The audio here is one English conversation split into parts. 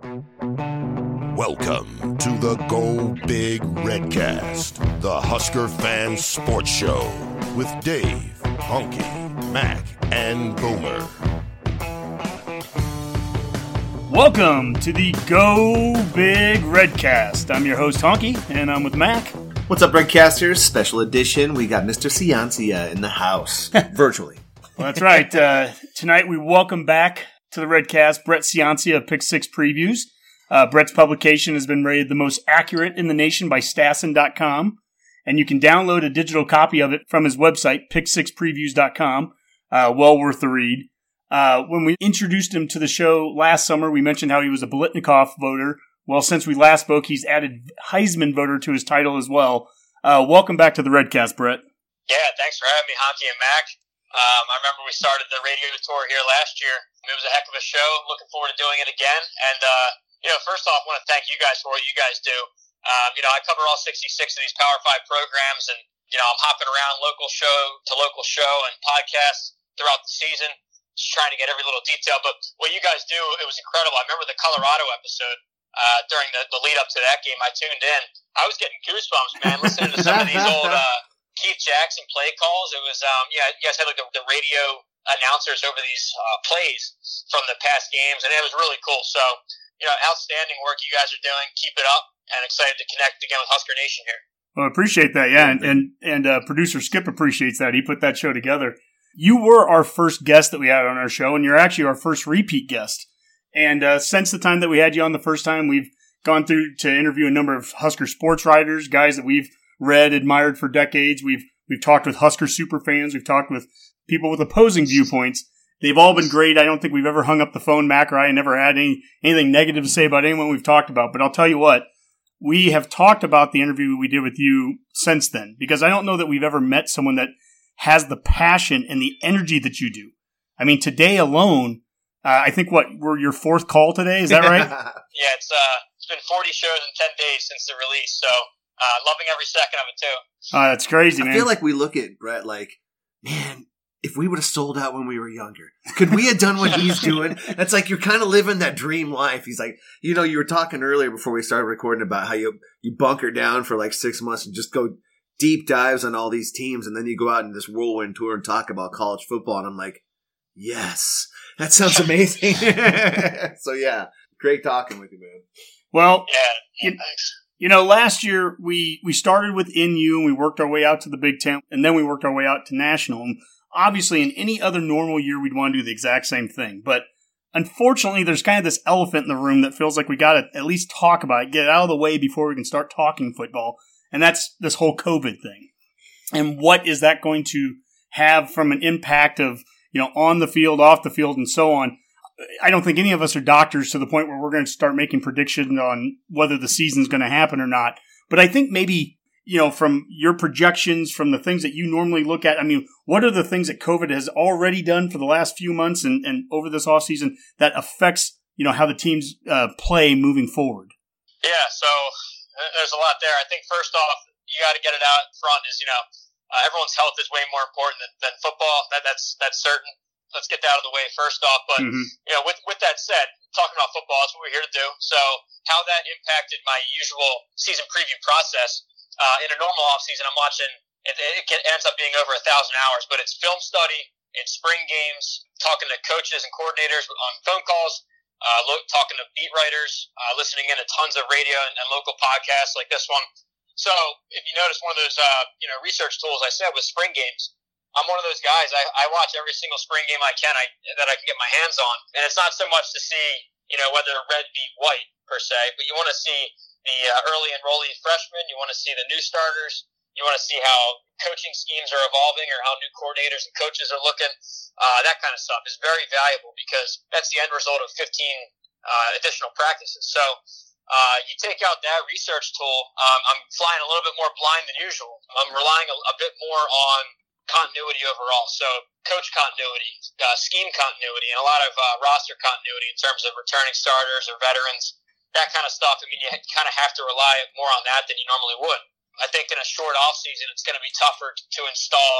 Welcome to the Go Big Redcast, the Husker fan sports show with Dave, Honke, Mac, and Boomer. Welcome to the Go Big Redcast. I'm your host Honke, and I'm with Mac. What's up, Redcasters? Special edition. We got Mr. Ciancia in the house, virtually. Well, that's right. Uh, tonight we welcome back to the Redcast Brett Ciancia of Pick Six Previews. Uh, Brett's publication has been rated the most accurate in the nation by Stassen.com, and you can download a digital copy of it from his website, pick6previews.com. Uh, well worth the read. Uh, when we introduced him to the show last summer, we mentioned how he was a Biletnikoff voter. Well, since we last spoke, he's added Heisman voter to his title as well. Uh, welcome back to the Redcast, Brett. Yeah, thanks for having me, Honke and Mac. Um, I remember we started the radio tour here last year. It was a heck of a show. Looking forward to doing it again. And, uh, you know, first off, I want to thank you guys for what you guys do. Um, you know, I cover all 66 of these Power 5 programs, and, you know, I'm hopping around local show to local show and podcasts throughout the season, just trying to get every little detail. But what you guys do, it was incredible. I remember the Colorado episode. Uh, during the, the lead up to that game, I tuned in. I was getting goosebumps, man, listening to some of these old uh, Keith Jackson play calls. It was, um, yeah, you guys had like the, the radio announcers over these uh, plays from the past games, and it was really cool. So, you know, outstanding work you guys are doing. Keep it up, and excited to connect again with Husker Nation here. Well, I appreciate that, yeah, and and, and uh, producer Skip appreciates that. He put that show together. You were our first guest that we had on our show, and you're actually our first repeat guest. And uh, since the time that we had you on the first time, we've gone through to interview a number of Husker sports writers, guys that we've read, admired for decades. We've we've talked with Husker super fans. We've talked with people with opposing viewpoints. They've all been great. I don't think we've ever hung up the phone, Mac or I never had any anything negative to say about anyone we've talked about. But I'll tell you what, we have talked about the interview we did with you since then because I don't know that we've ever met someone that has the passion and the energy that you do. I mean, today alone, uh, I think what we're your fourth call today. Is that right? yeah, it's uh, it's been 40 shows in 10 days since the release, so uh, loving every second of it too. Uh, that's crazy, man. I feel like we look at Brett like, man, if we would have sold out when we were younger, could we have done what he's doing? That's like you're kind of living that dream life. He's like, you know, you were talking earlier before we started recording about how you you bunker down for like six months and just go deep dives on all these teams, and then you go out in this whirlwind tour and talk about college football, and I'm like, yes, that sounds amazing. so yeah, great talking with you, man. Well, Yeah, yeah You- thanks. You know, last year we we started with NU and we worked our way out to the Big Ten, and then we worked our way out to national. And obviously, in any other normal year, we'd want to do the exact same thing. But unfortunately, there's kind of this elephant in the room that feels like we got to at least talk about it, get it out of the way before we can start talking football, and that's this whole COVID thing. And what is that going to have from an impact of you know on the field, off the field, and so on? I don't think any of us are doctors to the point where we're going to start making predictions on whether the season's going to happen or not. But I think maybe, you know, from your projections, from the things that you normally look at, I mean, what are the things that COVID has already done for the last few months and, and over this offseason that affects, you know, how the teams uh, play moving forward? Yeah, so uh, there's a lot there. I think first off, you got to get it out front. Is you know, uh, everyone's health is way more important than, than football. That that's that's certain. Let's get that out of the way first off. But Mhm. you know, with with that said, talking about football is what we're here to do. So how that impacted my usual season preview process uh, in a normal off season, I'm watching. It, it ends up being over a thousand hours, but it's film study, it's spring games, talking to coaches and coordinators on phone calls, uh, lo- talking to beat writers, uh, listening in to tons of radio and, and local podcasts like this one. So if you notice, one of those uh, you know research tools I said was spring games. I'm one of those guys. I, I watch every single spring game I can I, that I can get my hands on, and it's not so much to see you know whether red beat white per se, but you want to see the uh, early enrollee freshmen. You want to see the new starters. You want to see how coaching schemes are evolving or how new coordinators and coaches are looking. Uh, that kind of stuff is very valuable because that's the end result of 15 uh, additional practices. So uh, you take out that research tool. Um, I'm flying a little bit more blind than usual. I'm relying a, a bit more on continuity overall. So coach continuity, uh, scheme continuity, and a lot of uh, roster continuity in terms of returning starters or veterans, that kind of stuff. I mean, you kind of have to rely more on that than you normally would. I think in a short off season, it's going to be tougher to install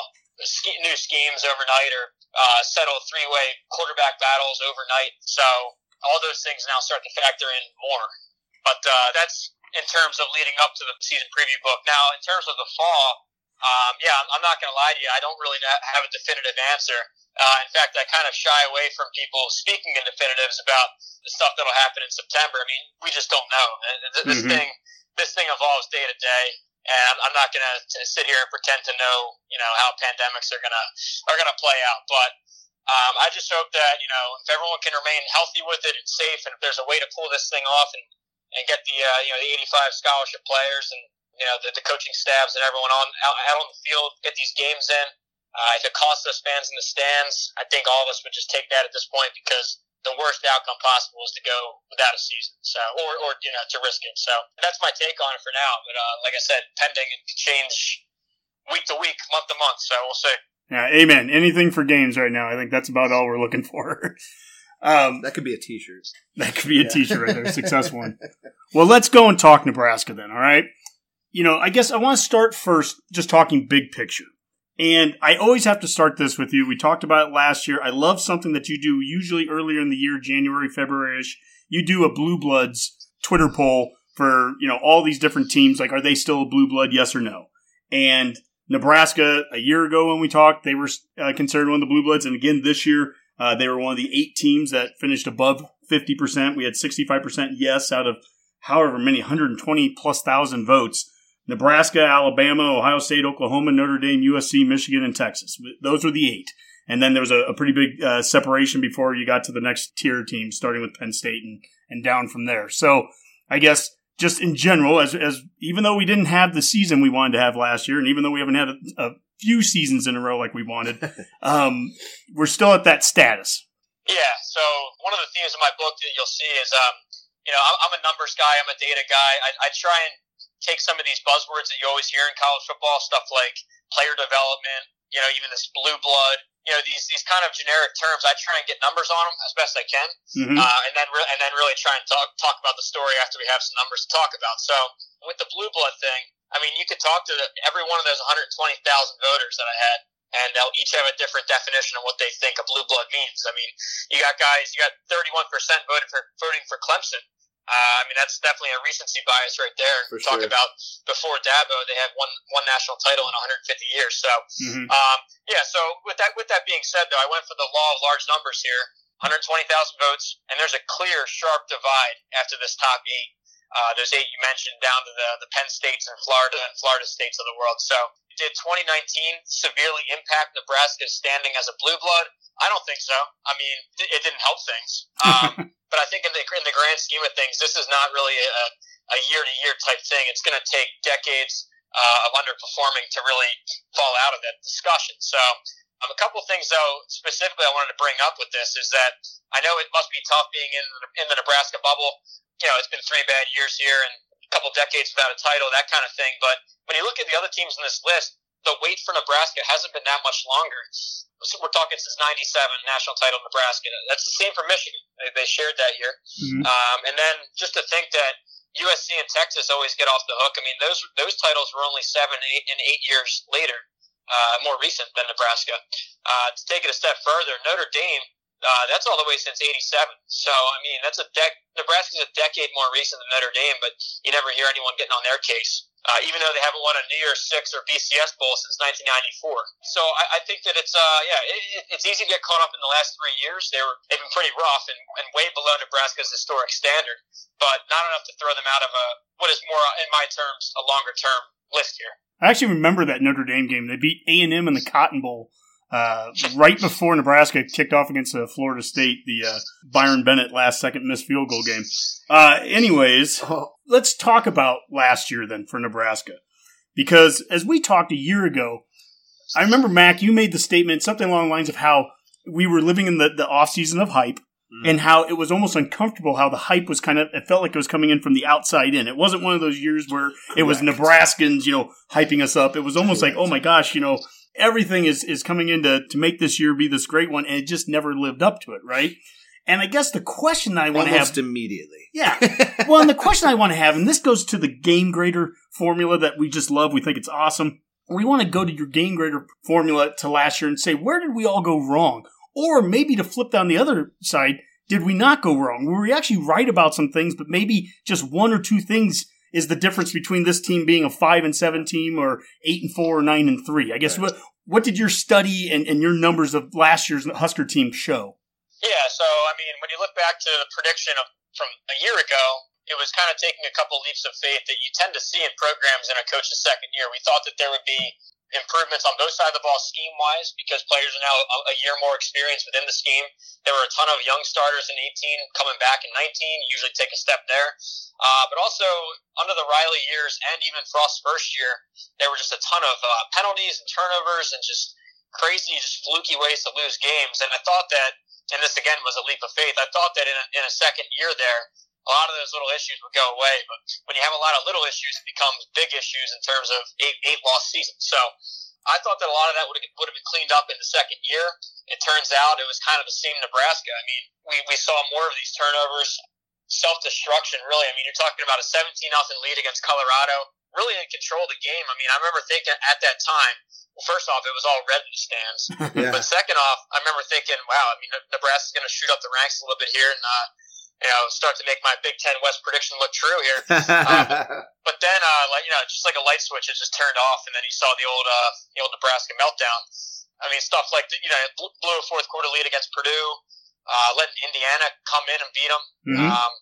new schemes overnight or uh, settle three way quarterback battles overnight. So all those things now start to factor in more. But uh, that's in terms of leading up to the season preview book. Now, in terms of the fall, um, yeah, I'm not going to lie to you. I don't really have a definitive answer. Uh, in fact, I kind of shy away from people speaking in definitives about the stuff that'll happen in September. I mean, we just don't know. This mm-hmm. thing, this thing evolves day to day and I'm not going to sit here and pretend to know, you know, how pandemics are gonna are gonna play out. But um, I just hope that you know if everyone can remain healthy with it and safe, and if there's a way to pull this thing off and and get the uh, you know the 85 scholarship players and you know the, the coaching staffs and everyone on out, out on the field get these games in. Uh, if it costs us fans in the stands, I think all of us would just take that at this point because the worst outcome possible is to go without a season. So, or, or you know, to risk it. So that's my take on it for now. But uh, like I said, pending and change week to week, month to month. So we'll see. Yeah, amen. Anything for games right now. I think that's about all we're looking for. Um, that could be a T-shirt. That could be a yeah. T-shirt right there. Success one. Well, let's go and talk Nebraska then. All right. You know, I guess I want to start first, just talking big picture. And I always have to start this with you. We talked about it last year. I love something that you do usually earlier in the year, January, February ish. You do a Blue Bloods Twitter poll for, you know, all these different teams. Like, are they still a blue blood? Yes or no? And Nebraska, a year ago when we talked, they were uh, considered one of the blue bloods. And again, this year, uh, they were one of the eight teams that finished above 50%. We had 65% yes out of however many, 120 plus thousand votes. Nebraska, Alabama, Ohio State, Oklahoma, Notre Dame, USC, Michigan, and Texas. Those were the eight. And then there was a, a pretty big uh, separation before you got to the next tier team, starting with Penn State and, and down from there. So I guess just in general, as, as even though we didn't have the season we wanted to have last year, and even though we haven't had a, a few seasons in a row like we wanted, um, we're still at that status. Yeah. So one of the themes of my book that you'll see is, um, you know, I'm, I'm a numbers guy. I'm a data guy. I, I try and take some of these buzzwords that you always hear in college football, stuff like player development, you know, even this blue blood, you know, these these kind of generic terms. I try and get numbers on them as best I can, mm-hmm. uh, and then re- and then really try and talk talk about the story after we have some numbers to talk about. So with the blue blood thing, I mean, you could talk to every one of those 120,000 voters that I had, and they'll each have a different definition of what they think a blue blood means. I mean, you got guys, you got 31% voted for voting for Clemson. Uh, I mean, that's definitely a recency bias right there. For Talk sure. about before Dabo, they had one one national title in 150 years. So, mm-hmm. um, yeah. So with that with that being said, though, I went for the law of large numbers here. 120,000 votes, and there's a clear, sharp divide after this top eight. Uh, those eight you mentioned down to the, the Penn States and Florida and Florida States of the world. So, did 2019 severely impact Nebraska's standing as a blue blood? I don't think so. I mean, it didn't help things. Um, but I think in the in the grand scheme of things, this is not really a, a year to year type thing. It's going to take decades uh, of underperforming to really fall out of that discussion. So. Um, a couple of things, though, specifically I wanted to bring up with this is that I know it must be tough being in in the Nebraska bubble. You know, it's been three bad years here and a couple decades without a title, that kind of thing. But when you look at the other teams in this list, the wait for Nebraska hasn't been that much longer. So we're talking since '97 national title Nebraska. That's the same for Michigan. They, they shared that year. Mm-hmm. Um, and then just to think that USC and Texas always get off the hook. I mean, those those titles were only seven, eight, and eight years later, uh, more recent than Nebraska. Uh, to take it a step further, Notre Dame. Uh, that's all the way since '87. So I mean, that's a dec. Nebraska's a decade more recent than Notre Dame, but you never hear anyone getting on their case uh, even though they haven't won a New Year's Six or BCS Bowl since 1994. So I, I think that it's uh yeah it, it's easy to get caught up in the last three years. They were they've been pretty rough and, and way below Nebraska's historic standard, but not enough to throw them out of a what is more in my terms a longer term list here. I actually remember that Notre Dame game. They beat A and M in the Cotton Bowl uh, right before Nebraska kicked off against uh, Florida State, the uh, Byron Bennett last second missed field goal game. Uh, anyways, oh. let's talk about last year then for Nebraska. Because as we talked a year ago, I remember, Mac, you made the statement something along the lines of how we were living in the, the off season of hype. And mm. how it was almost uncomfortable how the hype was kind of it felt like it was coming in from the outside in. It wasn't one of those years where it was Nebraskans, you know, hyping us up. It was almost like, oh my gosh, you know, everything is is coming in to, to make this year be this great one, and it just never lived up to it, right? And I guess the question that I want to Almost have, immediately. yeah, well, and the question I want to have, and this goes to the game grader formula that we just love. We think it's awesome. We want to go to your game grader formula to last year and say, where did we all go wrong? Or maybe to flip down the other side, did we not go wrong? Were we actually right about some things, but maybe just one or two things is the difference between this team being a five and seven team or eight and four or nine and three? I guess Right. what what did your study and, and your numbers of last year's Husker team show? Yeah, so I mean, when you look back to the prediction of from a year ago, it was kind of taking a couple leaps of faith that you tend to see in programs in a coach's second year. We thought that there would be improvements on both sides of the ball scheme wise because players are now a, year more experienced within the scheme. There were a ton of young starters in 18 coming back in 19, usually take a step there. Uh, but also under the Riley years and even Frost's first year, there were just a ton of uh, penalties and turnovers and just crazy, just fluky ways to lose games. And I thought that, and this again was a leap of faith, I thought that in a, in a second year there, a lot of those little issues would go away. But when you have a lot of little issues, it becomes big issues in terms of eight eight lost seasons. So I thought that a lot of that would have, would have been cleaned up in the second year. It turns out it was kind of the same Nebraska. I mean, we, we saw more of these turnovers, self destruction. Really, I mean, you're talking about a 17 nothing lead against Colorado, really in control of the game. I mean, I remember thinking at that time. Well, first off, it was all red in the stands. Yeah. But second off, I remember thinking, wow, I mean, Nebraska's going to shoot up the ranks a little bit here and, uh, you know, start to make my Big Ten West prediction look true here. But then, uh, like you know, just like a light switch, it just turned off, and then you saw the old, uh, the old Nebraska meltdown. I mean, stuff like the, you know, blew- blew a fourth quarter lead against Purdue, uh, letting Indiana come in and beat them, Mhm. um,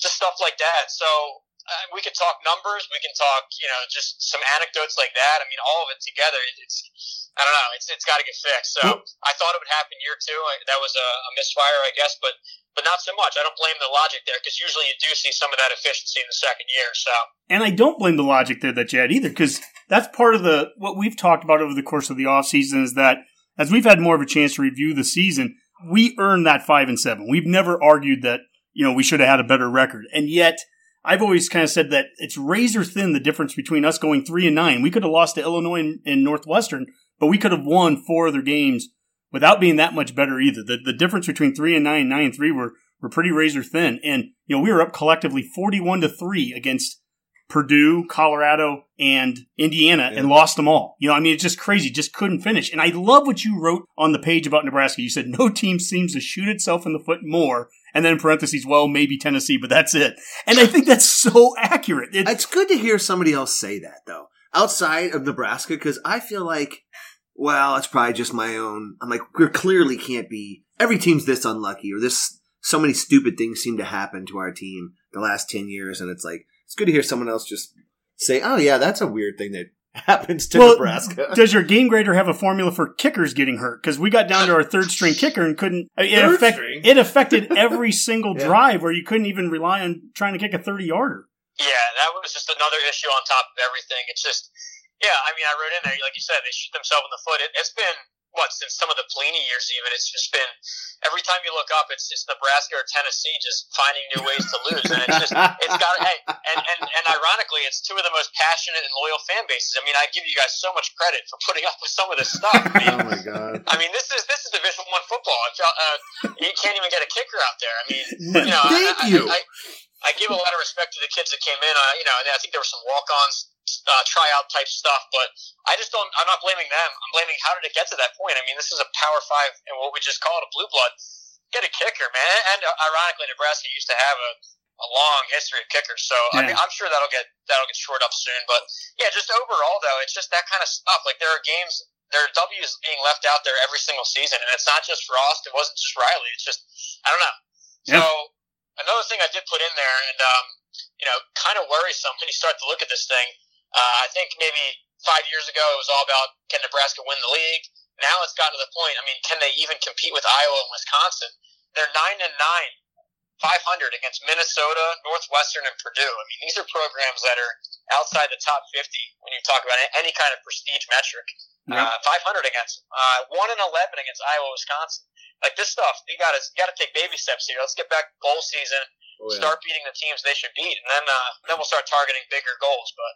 just stuff like that. So uh, we could talk numbers, we can talk, you know, just some anecdotes like that. I mean, all of it together, it- it's, I don't know, it's it's got to get fixed. So I thought it would happen year two. I, that was a, a misfire, I guess, but but not so much. I don't blame the logic there because usually you do see some of that efficiency in the second year. So. And I don't blame the logic there that you had either, because that's part of the what we've talked about over the course of the offseason is that as we've had more of a chance to review the season, we earned that five and seven. We've never argued that, you know, we should have had a better record. And yet I've always kind of said that it's razor thin the difference between us going three and nine. We could have lost to Illinois and, and Northwestern, but we could have won four other games without being that much better either. The the difference between three and nine, nine and three were were pretty razor thin. And, you know, we were up collectively forty one to three against Purdue, Colorado, and Indiana and lost them all. You know, I mean, it's just crazy. Just couldn't finish. And I love what you wrote on the page about Nebraska. You said no team seems to shoot itself in the foot more. And then parentheses, well, maybe Tennessee, but that's it. And I think that's so accurate. It- It's good to hear somebody else say that though, outside of Nebraska, because I feel like, well, it's probably just my own. I'm like, we clearly can't be. Every team's this unlucky, or this. So many stupid things seem to happen to our team the last ten years, and it's like it's good to hear someone else just say, "Oh yeah, that's a weird thing that happens to well, Nebraska." does your game grader have a formula for kickers getting hurt? Because we got down to our third string kicker and couldn't. I mean, It, Third affect, string? it affected every single Yeah. drive where you couldn't even rely on trying to kick a 30 yarder. Yeah, that was just another issue on top of everything. It's just, yeah, I mean, I wrote in there, like you said, they shoot themselves in the foot. It, it's been, what, since some of the Pelini years even, it's just been, every time you look up, it's just Nebraska or Tennessee just finding new ways to lose. And it's just, it's got, hey, and, and, and ironically, it's two of the most passionate and loyal fan bases. I mean, I give you guys so much credit for putting up with some of this stuff. I mean, oh my god! I mean, this is this is Division One football. Uh, you can't even get a kicker out there. I mean, you know, Thank I, I, you. I, I give a lot of respect to the kids that came in. Uh, you know, I think there were some walk-ons, uh, tryout type stuff, but I just don't. I'm not blaming them. I'm blaming how did it get to that point. I mean, this is a Power Five and what we just call it a blue blood. Get a kicker, man. And uh, ironically, Nebraska used to have a, a long history of kickers, so I mean, I'm sure that'll get that'll get shored up soon. But yeah, just overall though, it's just that kind of stuff. Like there are games there are W's being left out there every single season, and it's not just Frost. It wasn't just Riley. It's just I don't know. Yeah. So another thing I did put in there, and um, you know, kind of worrisome when you start to look at this thing. Uh, I think maybe five years ago it was all about can Nebraska win the league. Now it's gotten to the point. I mean, can they even compete with Iowa and Wisconsin? They're nine and nine. 500 against Minnesota, Northwestern, and Purdue. I mean, these are programs that are outside the top 50 when you talk about any kind of prestige metric. Yep. uh, 500 against uh, one and 11 against Iowa, Wisconsin. Like this stuff, you got to you got to take baby steps here. Let's get back to bowl season, Oh, yeah. start beating the teams they should beat, and then uh, then we'll start targeting bigger goals. But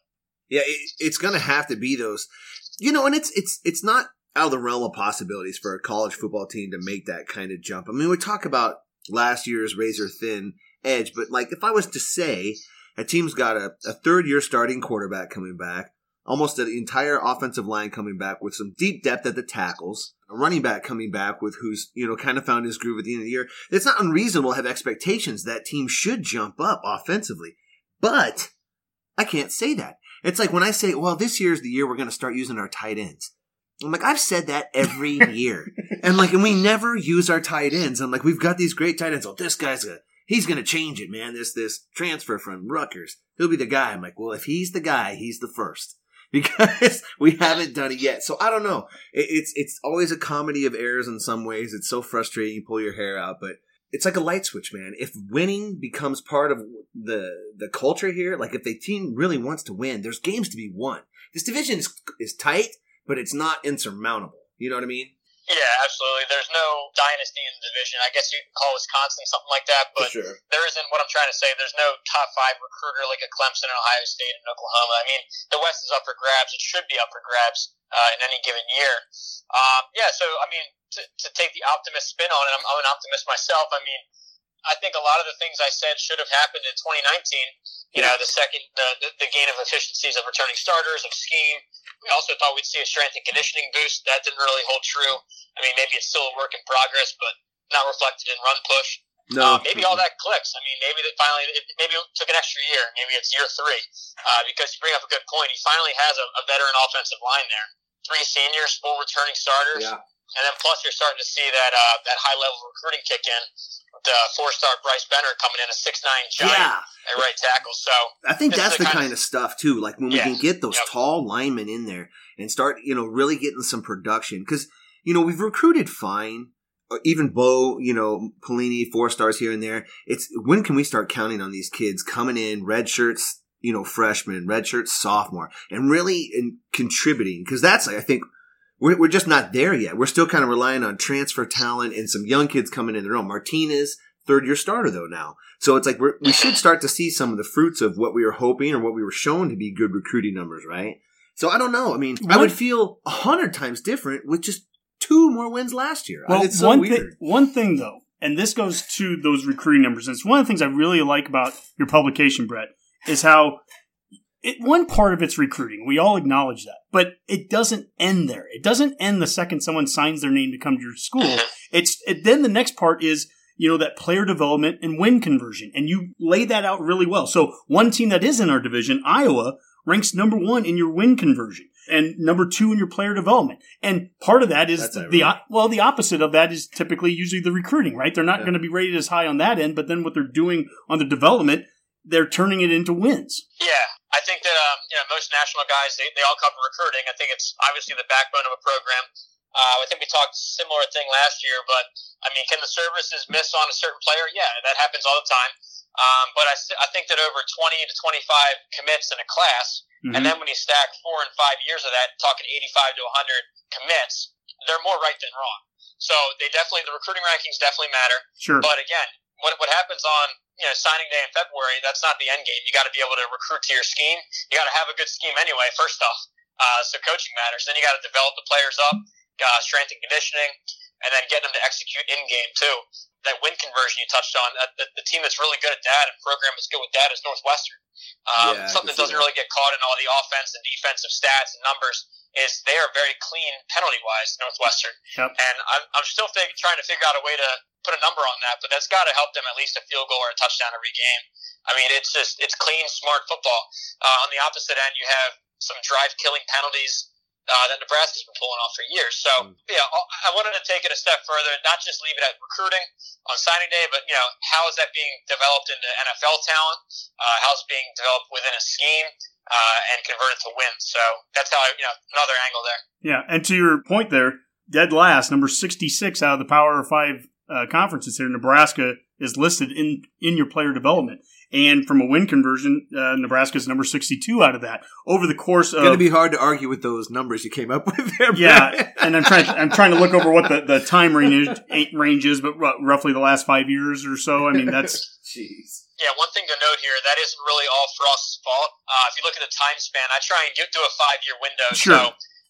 Yeah, it, it's going to have to be those, you know, and it's it's it's not out of the realm of possibilities for a college football team to make that kind of jump. I mean, we talk about last year's razor thin edge, but like if I was to say a team's got a, a third year starting quarterback coming back, almost an entire offensive line coming back with some deep depth at the tackles, a running back coming back with who's you know kind of found his groove at the end of the year. It's not unreasonable to have expectations that team should jump up offensively, but I can't say that. It's like when I say, well, this year's the year we're going to start using our tight ends. I'm like, I've said that every year. and like, and we never use our tight ends. I'm like, we've got these great tight ends. Oh, this guy's a, he's going to change it, man. This, this transfer from Rutgers. He'll be the guy. I'm like, well, if he's the guy, he's the first because we haven't done it yet. So I don't know. It, it's, it's always a comedy of errors in some ways. It's so frustrating. You pull your hair out, but it's like a light switch, man. If winning becomes part of the the culture here, like if the team really wants to win, there's games to be won. This division is is tight, but it's not insurmountable. You know what I mean? Yeah, absolutely. There's no dynasty in the division. I guess you could call Wisconsin something like that, but sure. there isn't what I'm trying to say. There's no top five recruiter like a Clemson, Ohio State, and Oklahoma. I mean, the West is up for grabs. It should be up for grabs uh, in any given year. Um, yeah, so I mean, to, to take the optimist spin on it, I'm, I'm an optimist myself. I mean, I think a lot of the things I said should have happened in 2019. You know, the second, the, the, gain of efficiencies of returning starters, of scheme. We also thought we'd see a strength and conditioning boost. That didn't really hold true. I mean, maybe it's still a work in progress, but not reflected in run push. No, Uh, maybe all that clicks. I mean, maybe that finally, it, maybe it took an extra year. Maybe it's year three. Uh, because you bring up a good point. He finally has a, a veteran offensive line there. Three seniors, four returning starters. Yeah. And then plus you're starting to see that uh, that high level recruiting kick in. The four star Bryce Benhart coming in a six nine giant Yeah. at right tackle. So I think that's the the kind kind of stuff too. Like when we Yeah. can get those Yep. tall linemen in there and start, you know, really getting some production. Because you know we've recruited fine. Uh, Even Bo, you know, Pelini, four stars here and there. It's when can we start counting on these kids coming in, red shirts, you know, freshman, red shirts, sophomore, and really in contributing? Because that's, I think, we're, we're just not there yet. We're still kind of relying on transfer talent and some young kids coming in their own. Martinez, third year starter though now. So it's like we're, we should start to see some of the fruits of what we were hoping or what we were shown to be good recruiting numbers, right? So I don't know. I mean, I would feel a hundred times different with just two more wins last year. Well, it's so one thing, one thing though, and this goes to those recruiting numbers. And it's one of the things I really like about your publication, Brett, is how it, one part of it's recruiting. We all acknowledge that, but it doesn't end there. It doesn't end the second someone signs their name to come to your school. Mm-hmm. It's it, then the next part is you know that player development and win conversion, and you lay that out really well. So one team that is in our division, Iowa, ranks number one in your win conversion and number two in your player development. And part of that is That's the ironic. well, the opposite of that is typically usually the recruiting, right? They're not Yeah. going to be rated as high on that end, but then what they're doing on the development, they're turning it into wins. Yeah, I think that um, you know most national guys they, they all cover recruiting. I think it's obviously the backbone of a program. Uh, I think we talked similar thing last year, but I mean, can the services miss on a certain player? Yeah, that happens all the time. Um, but I think that over 20 to 25 commits in a class, Mhm. and then when you stack four and five years of that, talking 85 to 100 commits, they're more right than wrong. So they definitely the recruiting rankings definitely matter. Sure. But again, what what happens on you know signing day in February? That's not the end game. You got to be able to recruit to your scheme. You got to have a good scheme anyway. First off, uh, so coaching matters. Then you got to develop the players up, uh, strength and conditioning, and then getting them to execute in game too. That win conversion you touched on. That, the, the team that's really good at that and program that's good with that is Northwestern. Um, Yeah, something that doesn't really get caught in all the offense and defensive stats and numbers is they are very clean penalty wise. Northwestern. Yep. And I'm, I'm still fig- trying to figure out a way to put a number on that, but that's got to help them at least a field goal or a touchdown every game. I mean, it's just it's clean, smart football. Uh, on the opposite end, you have some drive killing penalties uh, that Nebraska's been pulling off for years. So Mm. yeah, I wanted to take it a step further, not just leave it at recruiting on signing day, but you know how is that being developed into NFL talent? Uh, how's it being developed within a scheme uh, and converted to wins? So that's how I, you know another angle there. Yeah, and to your point there, dead last, number 66 out of the Power 5 uh, conferences here, Nebraska is listed in, in your player development. And from a win conversion, uh, Nebraska's number 62 out of that. Over the course of. It's going to be hard to argue with those numbers you came up with there. Yeah, and I'm trying. To, I'm trying to look over what the, the time range is, range is, but ru- roughly the last five years or so. I mean, that's Jeez. Yeah, one thing to note here, that isn't really all Frost's fault. Uh, if you look at the time span, I try and get, do a five year window. Sure. So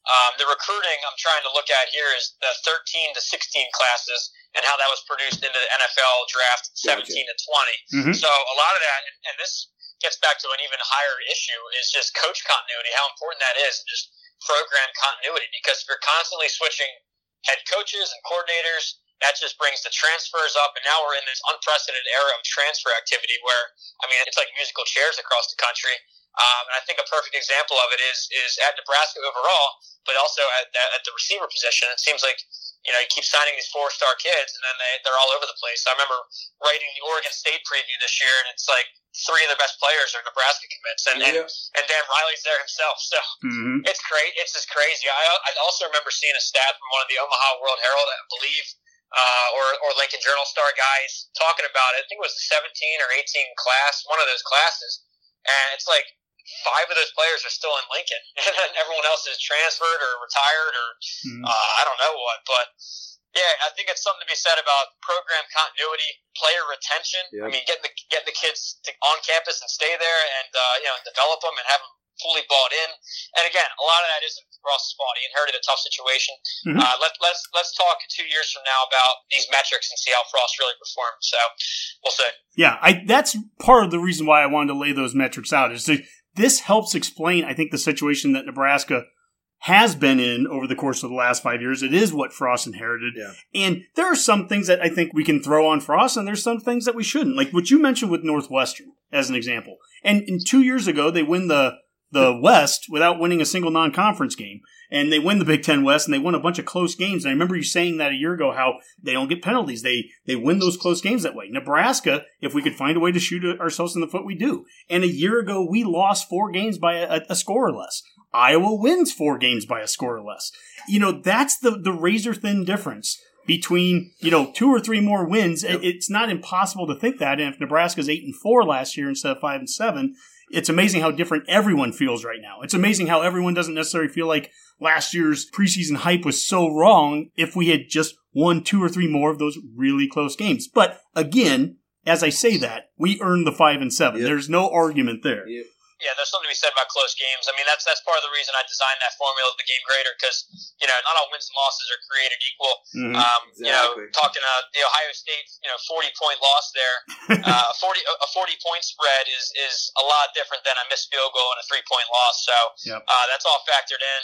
um, the recruiting I'm trying to look at here is the 13 to 16 classes and how that was produced into the NFL draft 17 Gotcha. to 20. Mhm. So a lot of that, and, and this gets back to an even higher issue, is just coach continuity, how important that is, and just program continuity. Because if you're constantly switching head coaches and coordinators, that just brings the transfers up. And now we're in this unprecedented era of transfer activity where, I mean, it's like musical chairs across the country. Um, and I think a perfect example of it is is at Nebraska overall, but also at, at the receiver position. It seems like you know you keep signing these four star kids, and then they they're all over the place. I remember writing the Oregon State preview this year, and it's like three of the best players are Nebraska commits, and and, and Dan Riley's there himself. So mhm. it's crazy. It's just crazy. I, I also remember seeing a stat from one of the Omaha World Herald, I believe, uh, or or Lincoln Journal Star guys talking about it. I think it was the 17 or 18 class, one of those classes, and it's like five of those players are still in Lincoln, and then everyone else is transferred or retired or Mhm. uh, I don't know what, but. Yeah, I think it's something to be said about program continuity, player retention. I mean, getting the getting the kids to, on campus and stay there, and uh, you know, develop them and have them fully bought in. And again, a lot of that isn't Frost's fault. He inherited a tough situation. Mhm. Uh, let, let's let's talk two years from now about these metrics and see how Frost really performed. So we'll see. Yeah, I that's part of the reason why I wanted to lay those metrics out. Is to, this helps explain, I think, the situation that Nebraska has been in over the course of the last five years. It is what Frost inherited, Yeah. and there are some things that I think we can throw on Frost, and there's some things that we shouldn't. Like what you mentioned with Northwestern as an example. And, and two years ago, they win the the West without winning a single non-conference game. And they win the Big Ten West and they won a bunch of close games. And I remember you saying that a year ago how they don't get penalties. They they win those close games that way. Nebraska, if we could find a way to shoot ourselves in the foot, we do. And a year ago, we lost four games by a, a score or less. Iowa wins four games by a score or less. You know, that's the, the razor thin difference between, you know, two or three more wins. It- It's not impossible to think that. And if Nebraska's eight and four last year instead of five and seven, it's amazing how different everyone feels right now. It's amazing how everyone doesn't necessarily feel like last year's preseason hype was so wrong if we had just won two or three more of those really close games. But again, as I say that, we earned the five and seven. Yep. There's no argument there. Yep. Yeah, there's something to be said about close games. I mean, that's that's part of the reason I designed that formula of the game grader because you know not all wins and losses are created equal. Mhm. Um, You know, talking uh, the Ohio State, you know, 40 point loss there, uh, a 40 a 40 point spread is is a lot different than a missed field goal and a three point loss. So Yep. uh, that's all factored in.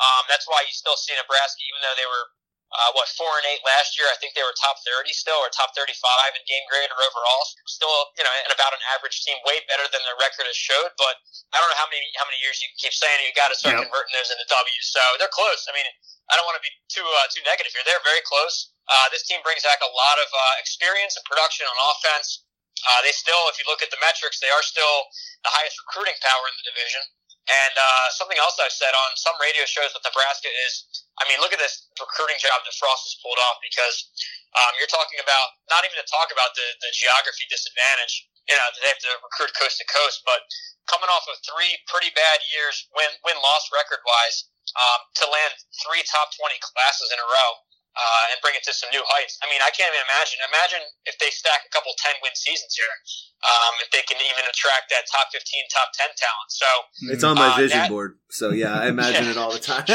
Um, that's why you still see Nebraska, even though they were uh, what four and eight last year. I think they were top 30 still or top 35 in game grade or overall. Still, you know, and about an average team, way better than their record has showed. But I don't know how many how many years you keep saying you got to start Yep. converting those into W's. So they're close. I mean, I don't want to be too uh, too negative here. They're very close. Uh, this team brings back a lot of uh, experience and production on offense. Uh, they still, if you look at the metrics, they are still the highest recruiting power in the division. And uh, something else I've said on some radio shows with Nebraska is, I mean, look at this recruiting job that Frost has pulled off because um, you're talking about not even to talk about the, the geography disadvantage. You know, they have to recruit coast to coast, but coming off of three pretty bad years, win win loss record wise, um, to land three top twenty classes in a row uh, and bring it to some new heights. I mean, I can't even imagine. Imagine if they stack a couple ten win seasons here, um, if they can even attract that top fifteen, top ten talent. So. It's on my Uh, vision that- board, so yeah, I imagine it all the time.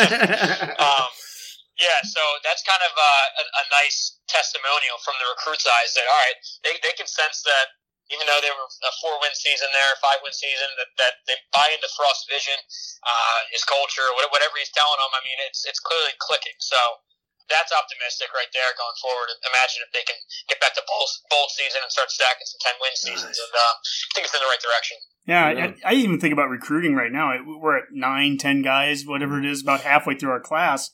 um, yeah, so that's kind of uh, a, a nice testimonial from the recruits' eyes that all right, they, they can sense that even though they were a four win season there, five win season, that, that they buy into Frost's vision, uh, his culture, whatever he's telling them. I mean, it's it's clearly clicking. So that's optimistic right there going forward. Imagine if they can get back to bowl, bowl season and start stacking some ten win seasons, and uh, I think it's in the right direction. Yeah, Yeah. I, I even think about recruiting right now. We're at nine, ten guys, whatever it is, about halfway through our class.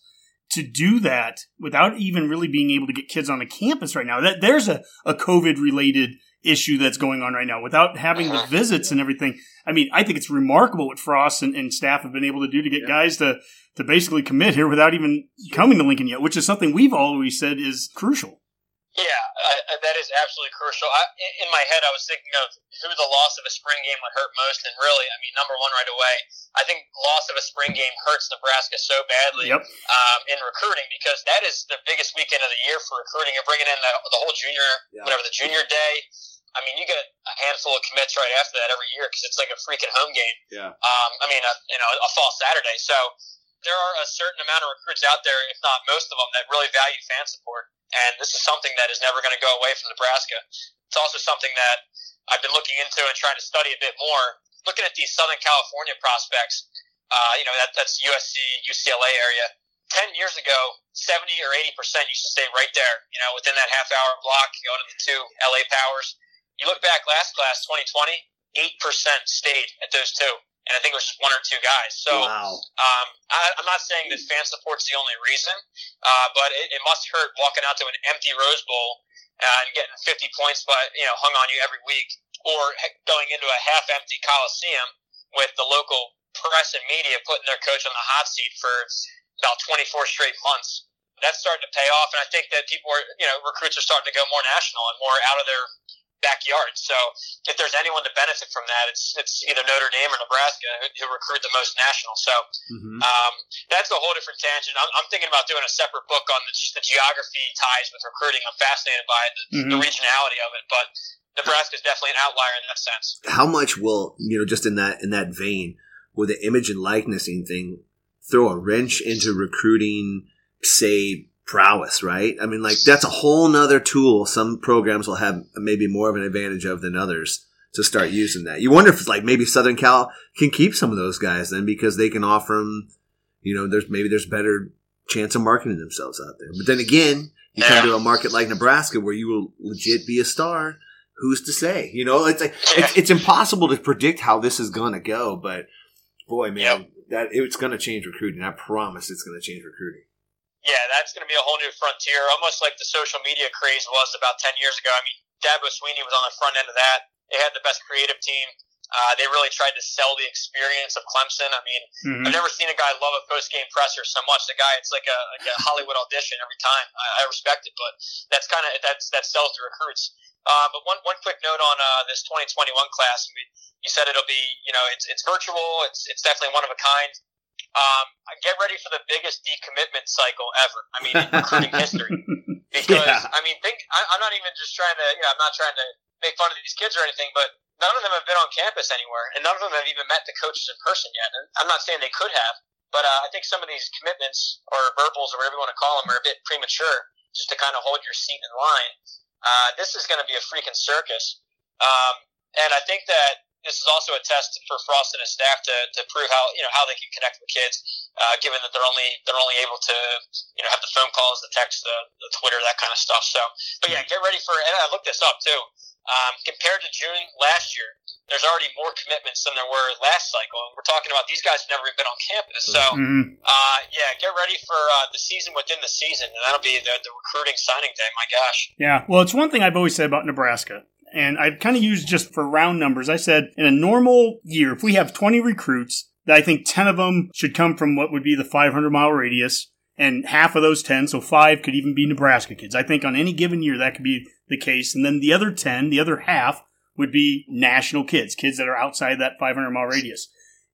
To do that without even really being able to get kids on the campus right now, that there's a, a COVID related issue that's going on right now. Without having the visits and everything, I mean, I think it's remarkable what Frost and, and staff have been able to do to get Yeah. guys to to basically commit here without even coming to Lincoln yet, which is something we've always said is crucial. Yeah, I, that is absolutely crucial. I, in my head, I was thinking of who the loss of a spring game would hurt most, and really, I mean, number one right away, I think loss of a spring game hurts Nebraska so badly Yep. um, in recruiting because that is the biggest weekend of the year for recruiting. You're bringing in the, the whole junior, Yeah. whatever the junior day. I mean, you get a handful of commits right after that every year because it's like a freaking home game. Yeah. Um, I mean, a, you know, a fall Saturday. So there are a certain amount of recruits out there, if not most of them, that really value fan support. And this is something that is never going to go away from Nebraska. It's also something that I've been looking into and trying to study a bit more. Looking at these Southern California prospects, uh, you know, that, that's USC, UCLA area. 10 years ago, 70 or 80% used to stay right there, you know, within that half hour block, going to the two LA powers. You look back last class, 2020, 8% stayed at those two. And I think it was just one or two guys. So, wow. um, I, I'm not saying that fan support's the only reason, uh, but it, it must hurt walking out to an empty Rose Bowl uh, and getting 50 points, but you know, hung on you every week, or going into a half-empty Coliseum with the local press and media putting their coach on the hot seat for about 24 straight months. That's starting to pay off, and I think that people are, you know, recruits are starting to go more national and more out of their backyard. So if there's anyone to benefit from that, it's it's either Notre Dame or Nebraska who, who recruit the most national. So Mhm. um, that's a whole different tangent. I'm, I'm thinking about doing a separate book on the, just the geography ties with recruiting. I'm fascinated by it, the, the Mhm. regionality of it, but Nebraska is definitely an outlier in that sense. How much will you know? Just in that in that vein, will the image and likenessing thing throw a wrench into recruiting? Say prowess, right? I mean, like that's a whole nother tool. Some programs will have maybe more of an advantage of than others to start using that. You wonder if like maybe Southern Cal can keep some of those guys then because they can offer them. You know, there's maybe there's better chance of marketing themselves out there. But then again, you come to a market like Nebraska where you will legit be a star. Who's to say? You know, it's like it's, it's impossible to predict how this is going to go. But boy, man, that it's going to change recruiting. I promise, it's going to change recruiting. Yeah, that's going to be a whole new frontier, almost like the social media craze was about 10 years ago. I mean, Dabo Swinney was on the front end of that. They had the best creative team. Uh, they really tried to sell the experience of Clemson. I mean, Mhm. I've never seen a guy love a post game presser so much. The guy, it's like a, like a Hollywood audition every time. I, I respect it, but that's kind of that's that sells to recruits. Uh, but one one quick note on uh, this 2021 class. I mean, you said it'll be you know it's it's virtual. It's it's definitely one of a kind. Um, get ready for the biggest decommitment cycle ever. I mean, in recruiting history because Yeah. I mean, think I, I'm not even just trying to, you know, I'm not trying to make fun of these kids or anything, but none of them have been on campus anywhere, and none of them have even met the coaches in person yet. And I'm not saying they could have, but uh, I think some of these commitments or verbals or whatever you want to call them are a bit premature, just to kind of hold your seat in line. Uh, this is going to be a freaking circus, um, and I think that this is also a test for Frost and his staff to, to prove how you know how they can connect with kids, uh, given that they're only they're only able to you know have the phone calls, the text, the, the Twitter, that kind of stuff. So, but yeah, get ready for. And I looked this up too. Um, compared to June last year, there's already more commitments than there were last cycle, and we're talking about these guys have never even been on campus. So, Mhm. uh, yeah, get ready for uh, the season within the season, and that'll be the, the recruiting signing day. My gosh. Yeah, well, it's one thing I've always said about Nebraska, and I've kind of used just for round numbers. I said in a normal year, if we have 20 recruits, that I think 10 of them should come from what would be the 500 mile radius, and half of those 10, so five, could even be Nebraska kids. I think on any given year that could be the case, and then the other 10, the other half, would be national kids, kids that are outside that 500 mile radius.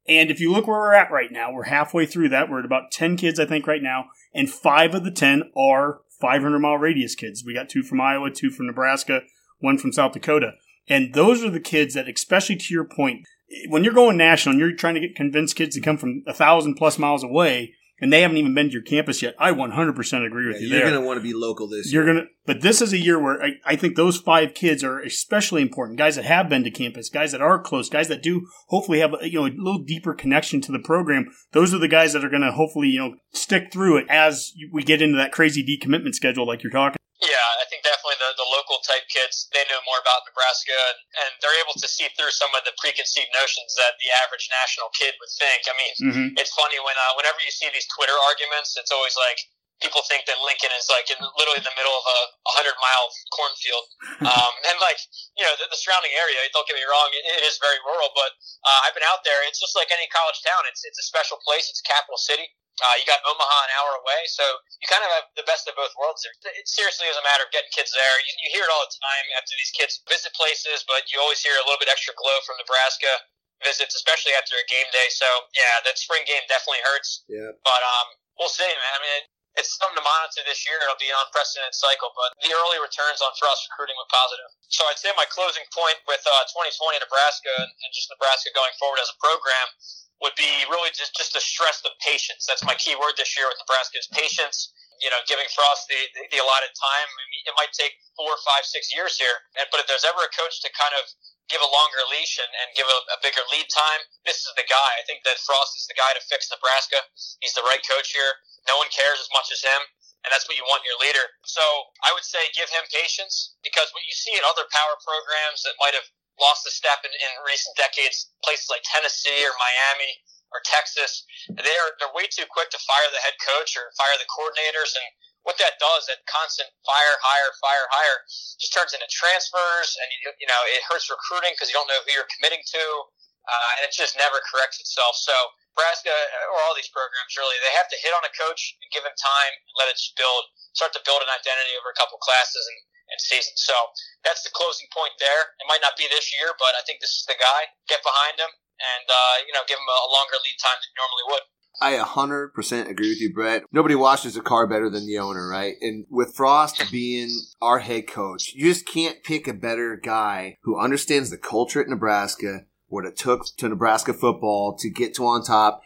And if you look where we're at right now, we're halfway through that. We're at about 10 kids, I think, right now. And five of the 10 are 500 mile radius kids. We got two from Iowa, two from Nebraska, one from South Dakota. And those are the kids that, especially to your point, when you're going national and you're trying to get convince kids to come from a thousand plus miles away and they haven't even been to your campus yet, I 100% agree with you you're going to want to be local this You're year. gonna, but this is a year where I, I think those five kids are especially important. Guys that have been to campus, guys that are close, guys that do hopefully have a, you know a little deeper connection to the program. Those are the guys that are going to hopefully you know stick through it as we get into that crazy decommitment schedule like you're talking. Yeah, I think definitely the, the local type kids, they know more about Nebraska and, and they're able to see through some of the preconceived notions that the average national kid would think. I mean, Mm-hmm. it's funny when uh, whenever you see these Twitter arguments, it's always like people think that Lincoln is like in literally in the middle of a 100 mile cornfield. Um, and like, you know, the, the surrounding area, don't get me wrong, it, it is very rural, but uh, I've been out there. It's just like any college town. It's, it's a special place. It's a capital city. Uh, you got Omaha an hour away, so you kind of have the best of both worlds there. It seriously is a matter of getting kids there. You, you hear it all the time after these kids visit places, but you always hear a little bit extra glow from Nebraska visits, especially after a game day. So yeah, that spring game definitely hurts. Yeah. But um, we'll see, man. I mean, it's something to monitor this year. It'll be an unprecedented cycle, but the early returns on Frost recruiting were positive. So I'd say my closing point with uh, 2020 Nebraska and just Nebraska going forward as a program would be really just, just to stress the patience. That's my key word this year with Nebraska is patience. You know, giving Frost the, the, the allotted time. I mean, it might take four, five, six years here, but if there's ever a coach to kind of give a longer leash and, and give a, a bigger lead time, this is the guy. I think that Frost is the guy to fix Nebraska. He's the right coach here. No one cares as much as him and that's what you want in your leader. So I would say give him patience because what you see in other power programs that might have lost a step in, in recent decades, places like Tennessee or Miami or Texas, they're they're way too quick to fire the head coach or fire the coordinators, and what that does, that constant fire, hire, fire, hire, just turns into transfers, and you, you know it hurts recruiting because you don't know who you're committing to, uh, and it just never corrects itself. So Nebraska or all these programs really, they have to hit on a coach and give him time, and let it build, start to build an identity over a couple classes, and and season. So that's the closing point there. It might not be this year, but I think this is the guy. Get behind him and, uh, you know, give him a longer lead time than you normally would. I 100% agree with you, Brett. Nobody washes a car better than the owner, right? And with Frost being our head coach, you just can't pick a better guy who understands the culture at Nebraska, what it took to Nebraska football to get to on top,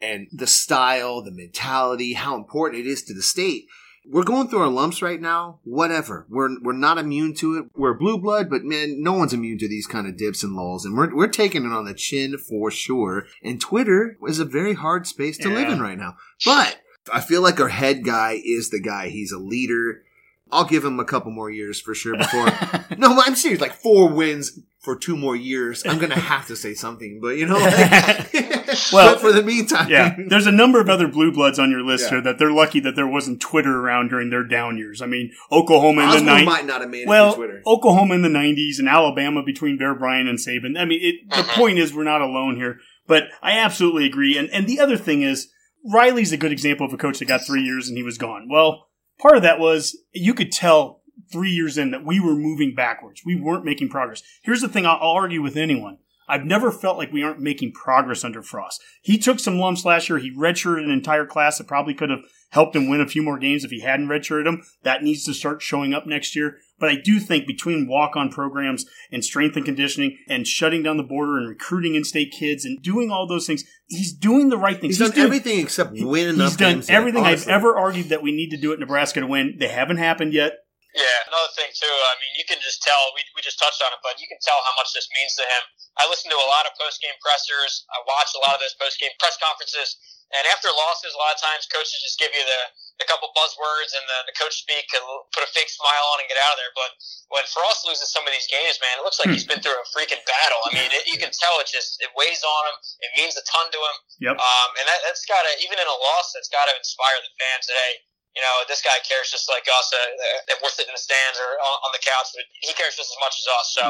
and the style, the mentality, how important it is to the state we're going through our lumps right now. Whatever. We're we're not immune to it. We're blue blood, but man, no one's immune to these kind of dips and lulls, and we're we're taking it on the chin for sure. And Twitter is a very hard space to yeah. live in right now. But I feel like our head guy is the guy. He's a leader. I'll give him a couple more years for sure before. no, I'm serious. Like four wins for two more years. I'm gonna have to say something, but you know, like, well, but for the meantime, yeah. There's a number of other blue bloods on your list yeah. here that they're lucky that there wasn't Twitter around during their down years. I mean, Oklahoma in the 90s might not have made well, Twitter. Oklahoma in the '90s and Alabama between Bear Bryant and Saban. I mean, it, the uh-huh. point is we're not alone here. But I absolutely agree. And and the other thing is. Riley's a good example of a coach that got three years and he was gone. Well, part of that was you could tell three years in that we were moving backwards. We weren't making progress. Here's the thing I'll, argue with anyone. I've never felt like we aren't making progress under Frost. He took some lumps last year. He redshirted an entire class that probably could have helped him win a few more games if he hadn't redshirted them. That needs to start showing up next year. But I do think between walk on programs and strength and conditioning and shutting down the border and recruiting in state kids and doing all those things, he's doing the right things. He's, he's done doing, everything except win enough He's done everything I've ever argued that we need to do at Nebraska to win. They haven't happened yet. Yeah, another thing too. I mean, you can just tell. We, we just touched on it, but you can tell how much this means to him. I listen to a lot of post game pressers. I watch a lot of those post game press conferences, and after losses, a lot of times coaches just give you the a couple buzzwords and the, the coach speak and put a fake smile on and get out of there. But when Frost loses some of these games, man, it looks like hmm. he's been through a freaking battle. I mean, it, you can tell it just it weighs on him. It means a ton to him. Yep. Um, and that, that's got to even in a loss, that's got to inspire the fans that hey, you know, this guy cares just like us. Uh, uh, we're sitting in the stands or on, on the couch, but he cares just as much as us. So.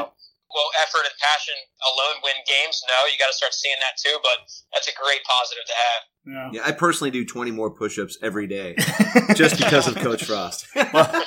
Will effort and passion alone win games? No, you got to start seeing that too. But that's a great positive to have. Yeah. yeah, I personally do 20 more push-ups every day just because of Coach Frost. well,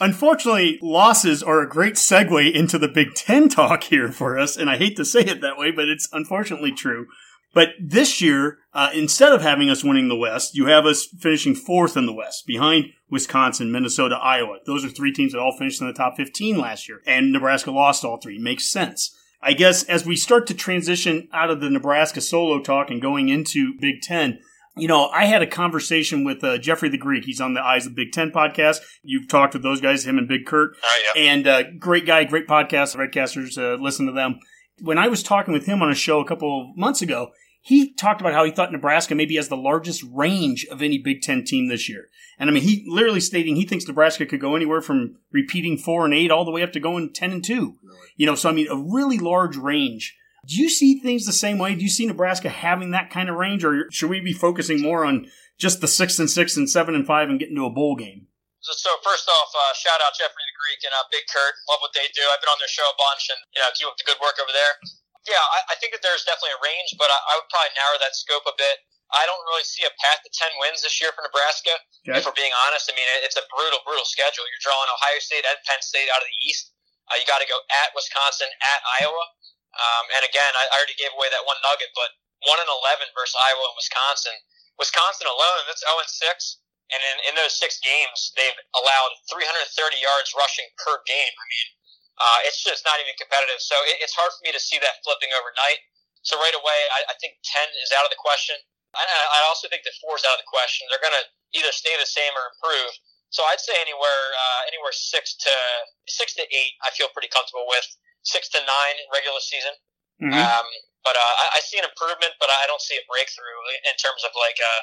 unfortunately, losses are a great segue into the Big Ten talk here for us, and I hate to say it that way, but it's unfortunately true. But this year, uh, instead of having us winning the West, you have us finishing fourth in the West, behind Wisconsin, Minnesota, Iowa. Those are three teams that all finished in the top 15 last year, and Nebraska lost all three. Makes sense. I guess as we start to transition out of the Nebraska solo talk and going into Big Ten, you know, I had a conversation with uh, Jeffrey the Greek. He's on the Eyes of Big Ten podcast. You've talked with those guys, him and Big Kurt. Oh, yeah. And uh, great guy, great podcast. Redcasters, uh, listen to them. When I was talking with him on a show a couple of months ago, he talked about how he thought Nebraska maybe has the largest range of any Big Ten team this year. And I mean, he literally stating he thinks Nebraska could go anywhere from repeating four and eight all the way up to going 10 and two. You know, so I mean, a really large range. Do you see things the same way? Do you see Nebraska having that kind of range, or should we be focusing more on just the six and six and seven and five and getting to a bowl game? So first off, uh, shout out Jeffrey the Greek and uh, Big Kurt. Love what they do. I've been on their show a bunch, and you know, keep up the good work over there yeah, I, I think that there's definitely a range, but I, I would probably narrow that scope a bit. I don't really see a path to 10 wins this year for Nebraska. Okay. If we're being honest, I mean, it- it's a brutal, brutal schedule. You're drawing Ohio State and Penn State out of the East. Uh, you got to go at Wisconsin, at Iowa. Um, and again, I, I already gave away that one nugget, but 1 and 11 versus Iowa and Wisconsin. Wisconsin alone, that's 0 and 6. And in, in those six games, they've allowed 330 yards rushing per game. I mean, uh, it's just not even competitive. So it, it's hard for me to see that flipping overnight. So right away, I, I think 10 is out of the question. I, I also think that four is out of the question. They're going to either stay the same or improve. So I'd say anywhere, uh, anywhere six to six to eight, I feel pretty comfortable with. Six to nine in regular season. Mhm. Um, but uh, I, I see an improvement, but I don't see a breakthrough in terms of like a,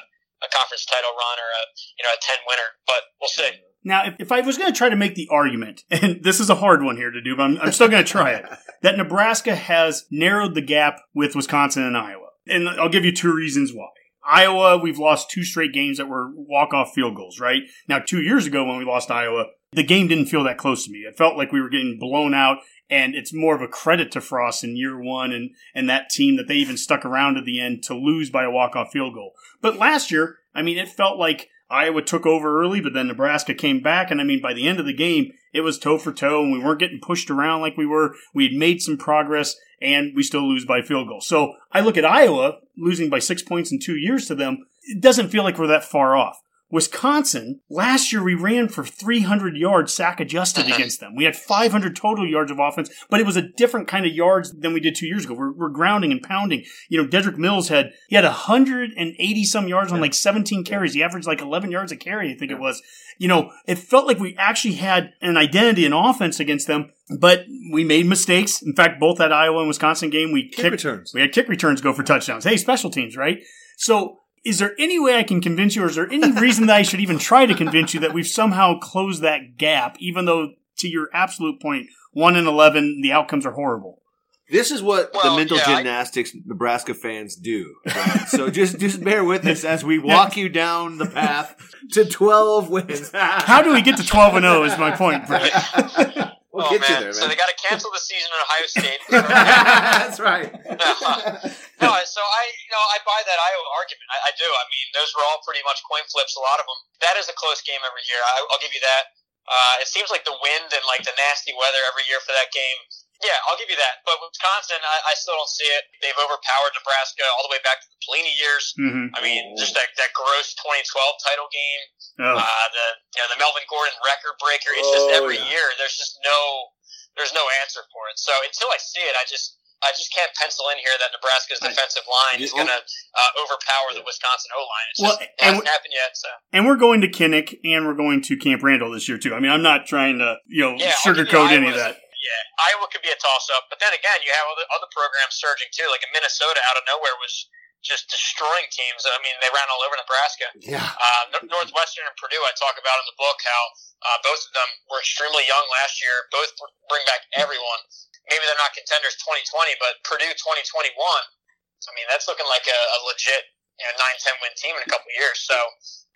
a conference title run or a you know a ten winner. But we'll see. Now, if, if I was going to try to make the argument, and this is a hard one here to do, but I'm, I'm still going to try it, that Nebraska has narrowed the gap with Wisconsin and Iowa. And I'll give you two reasons why. Iowa, we've lost two straight games that were walk-off field goals, right? Now, two years ago when we lost Iowa, the game didn't feel that close to me. It felt like we were getting blown out, and it's more of a credit to Frost in year one and, and that team that they even stuck around at the end to lose by a walk-off field goal. But last year, I mean, it felt like Iowa took over early, but then Nebraska came back. And I mean, by the end of the game, it was toe for toe, and we weren't getting pushed around like we were. We had made some progress, and we still lose by field goal. So I look at Iowa losing by six points in two years to them. It doesn't feel like we're that far off. Wisconsin, last year we ran for 300 yards sack adjusted uh-huh. against them. We had 500 total yards of offense, but it was a different kind of yards than we did two years ago. We're, we're grounding and pounding. You know, Dedrick Mills had, he had 180 some yards on like 17 carries. He averaged like 11 yards a carry, I think it was. You know, it felt like we actually had an identity in offense against them, but we made mistakes. In fact, both that Iowa and Wisconsin game, we Kick kicked, returns. we had kick returns go for touchdowns. Hey, special teams, right? So, is there any way I can convince you, or is there any reason that I should even try to convince you that we've somehow closed that gap, even though, to your absolute point, 1 and 11, the outcomes are horrible? This is what the mental yeah, I- gymnastics Nebraska fans do. right? so just just bear with us as we walk you down the path to 12 wins. How do we get to 12 and 0 is my point, Brett. we'll oh get man! there, So they got to cancel the season in Ohio State. That's right. no, so I, you know, I buy that Iowa argument. I, I do. I mean, those were all pretty much coin flips. A lot of them. That is a close game every year. I, I'll give you that. Uh, it seems like the wind and like the nasty weather every year for that game. Yeah, I'll give you that. But Wisconsin, I, I still don't see it. They've overpowered Nebraska all the way back to the Pelini years. hmm I mean, just that, that gross 2012 title game, Oh. uh, the you know the Melvin Gordon record breaker. It's just Oh, every yeah. year. There's just no there's no answer for it. So until I see it, I just I just can't pencil in here that Nebraska's defensive line is going to uh, overpower the Wisconsin O line. It's Well, just it and hasn't happened yet. So And we're going to Kinnick and we're going to Camp Randall this year, too. I mean, I'm not trying to, you know, Yeah, I'll you sugarcoat any of that. Yeah, Iowa could be a toss up, but then again, you have other other programs surging too. Like in Minnesota, out of nowhere was just destroying teams. I mean, they ran all over Nebraska. Yeah. Uh, Northwestern and Purdue, I talk about in the book how uh, both of them were extremely young last year. Both bring back everyone. Maybe they're not contenders 2020, but Purdue 2021. I mean, that's looking like a, a legit you know, 9-10 win team in a couple years. So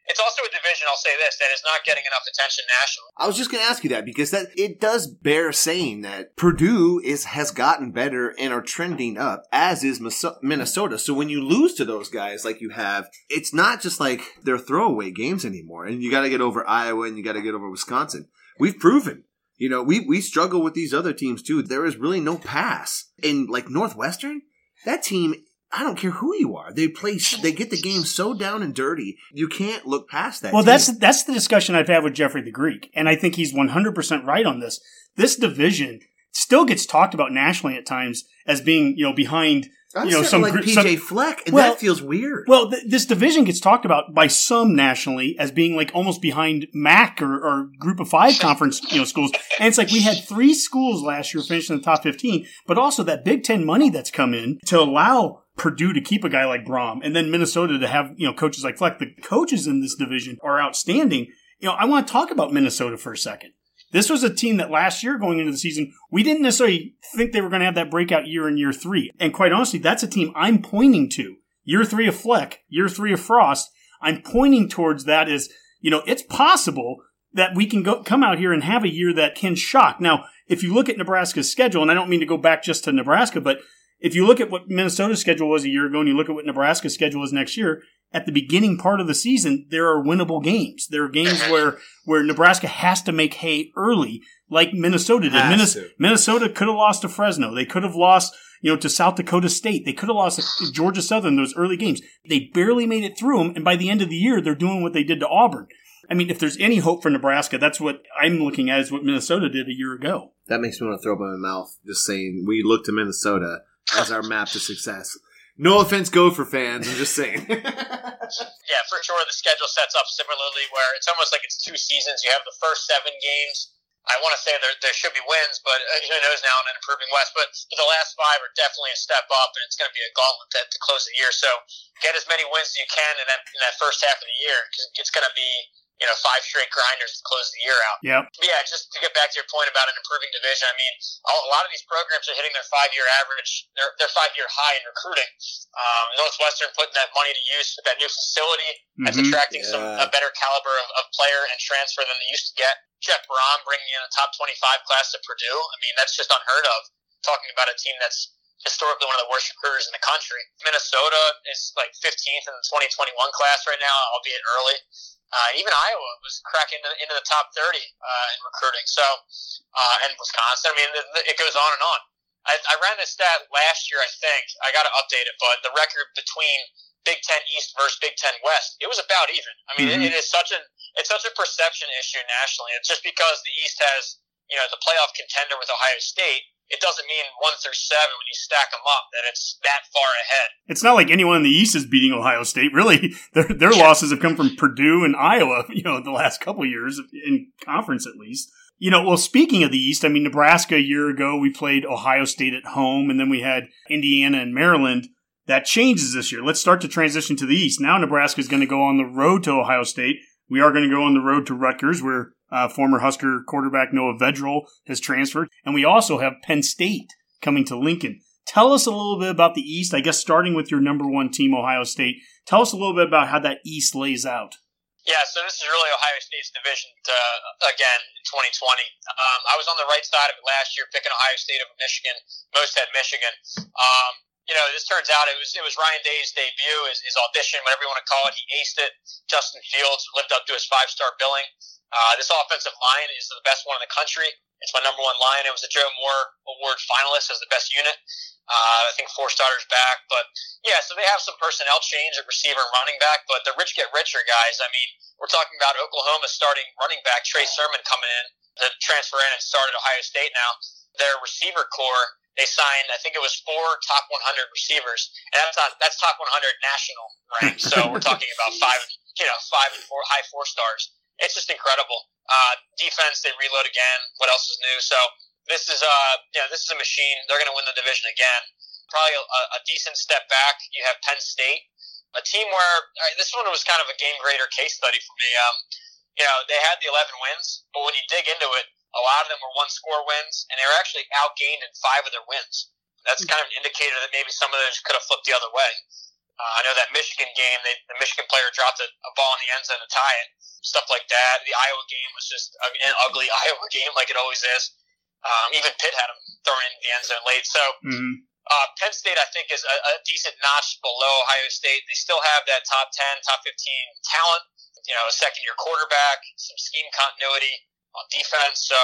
it's also a division. I'll say this that is not getting enough attention nationally. I was just going to ask you that because that it does bear saying that Purdue is has gotten better and are trending up, as is Minnesota. So when you lose to those guys like you have, it's not just like they're throwaway games anymore. And you got to get over Iowa and you got to get over Wisconsin. We've proven. You know, we we struggle with these other teams too. There is really no pass. And like Northwestern, that team I don't care who you are. They play. They get the game so down and dirty. You can't look past that. Well, team. that's that's the discussion I've had with Jeffrey the Greek, and I think he's 100% right on this. This division still gets talked about nationally at times as being, you know, behind I'm you know, some like gr- PJ some- Fleck, and Well- that feels weird. Well, th- this division gets talked about by some nationally as being like almost behind MAC or, or Group of Five conference, you know, schools. And it's like we had three schools last year finish in the top fifteen, but also that Big Ten money that's come in to allow Purdue to keep a guy like Brohm, and then Minnesota to have you know coaches like Fleck. The coaches in this division are outstanding. You know, I want to talk about Minnesota for a second. This was a team that last year going into the season, we didn't necessarily think they were going to have that breakout year in year three. And quite honestly, that's a team I'm pointing to. Year three of Fleck, year three of Frost. I'm pointing towards that as, you know, it's possible that we can go, come out here and have a year that can shock. Now, if you look at Nebraska's schedule, and I don't mean to go back just to Nebraska, but if you look at what Minnesota's schedule was a year ago and you look at what Nebraska's schedule is next year, at the beginning part of the season, there are winnable games. There are games where, where Nebraska has to make hay early, like Minnesota did. Has Minnes- Minnesota could have lost to Fresno. They could have lost, you know, to South Dakota State. They could have lost to Georgia Southern those early games. They barely made it through them, and by the end of the year, they're doing what they did to Auburn. I mean, if there's any hope for Nebraska, that's what I'm looking at is what Minnesota did a year ago. That makes me want to throw up in my mouth. Just saying, we look to Minnesota as our map to success. No offense, Gopher fans. I'm just saying. Yeah, for sure. The schedule sets up similarly, where it's almost like it's two seasons. You have the first seven games. I want to say there there should be wins, but uh, who knows now in an improving West. But the last five are definitely a step up, and it's going to be a gauntlet to, to close the year. So get as many wins as you can in that in that first half of the year, because it's going to be you know five straight grinders to close the year out. Yep. Yeah, just to get back to your point about an improving division, I mean, a a lot of these programs are hitting their five-year average, their, their five-year high in recruiting. Um, Northwestern putting that money to use with that new facility that's Mhm. attracting some a better caliber of, of player and transfer than they used to get. Jeff Brohm bringing in a top 25 class to Purdue. I mean, that's just unheard of. Talking about a team that's historically one of the worst recruiters in the country. Minnesota is like 15th in the 2021 class right now, albeit early. Uh, even Iowa was cracking into, into the top 30 uh, in recruiting. So, uh, and Wisconsin. I mean, it, it goes on and on. I, I ran this stat last year, I think. I got to update it, but the record between Big Ten East versus Big Ten West, it was about even. I mean, Mhm. it, it is such an it's such a perception issue nationally. It's just because the East has you know the playoff contender with Ohio State. It doesn't mean one through seven when you stack them up that it's that far ahead. It's not like anyone in the East is beating Ohio State. Really, their their losses have come from Purdue and Iowa. You know, the last couple of years in conference at least. You know, well, speaking of the East, I mean, Nebraska a year ago we played Ohio State at home, and then we had Indiana and Maryland. That changes this year. Let's start to transition to the East. Now Nebraska is going to go on the road to Ohio State. We are going to go on the road to Rutgers, where uh, former Husker quarterback Noah Vedral has transferred, and we also have Penn State coming to Lincoln. Tell us a little bit about the East. I guess starting with your number one team, Ohio State. Tell us a little bit about how that East lays out. Yeah, so this is really Ohio State's division uh, again in 2020. Um, I was on the right side of it last year, picking Ohio State over Michigan. Most had Michigan. Um, you know, this turns out it was it was Ryan Day's debut, his, his audition, whatever you want to call it. He aced it. Justin Fields lived up to his five star billing. Uh, this offensive line is the best one in the country. It's my number one line. It was a Joe Moore Award finalist as the best unit. Uh, I think four starters back, but yeah, so they have some personnel change at receiver and running back, but the rich get richer guys. I mean, we're talking about Oklahoma starting running back Trey Sermon coming in to transfer in and start at Ohio State now. Their receiver core, they signed, I think it was four top 100 receivers, and that's not that's top 100 national rank. So we're talking about five, you know, five and four high four stars. It's just incredible. Uh, defense, they reload again. What else is new? So this is uh, you know, this is a machine. They're going to win the division again. Probably a, a decent step back. You have Penn State, a team where right, this one was kind of a game grader case study for me. Um, you know, they had the 11 wins, but when you dig into it, a lot of them were one score wins, and they were actually outgained in five of their wins. That's kind of an indicator that maybe some of those could have flipped the other way. Uh, I know that Michigan game, they, the Michigan player dropped a, a ball in the end zone to tie it, stuff like that. The Iowa game was just an ugly Iowa game, like it always is. Um, even Pitt had them thrown in the end zone late. So Mm-hmm. uh, Penn State, I think, is a, a decent notch below Ohio State. They still have that top 10, top 15 talent, you know, a second year quarterback, some scheme continuity on defense. So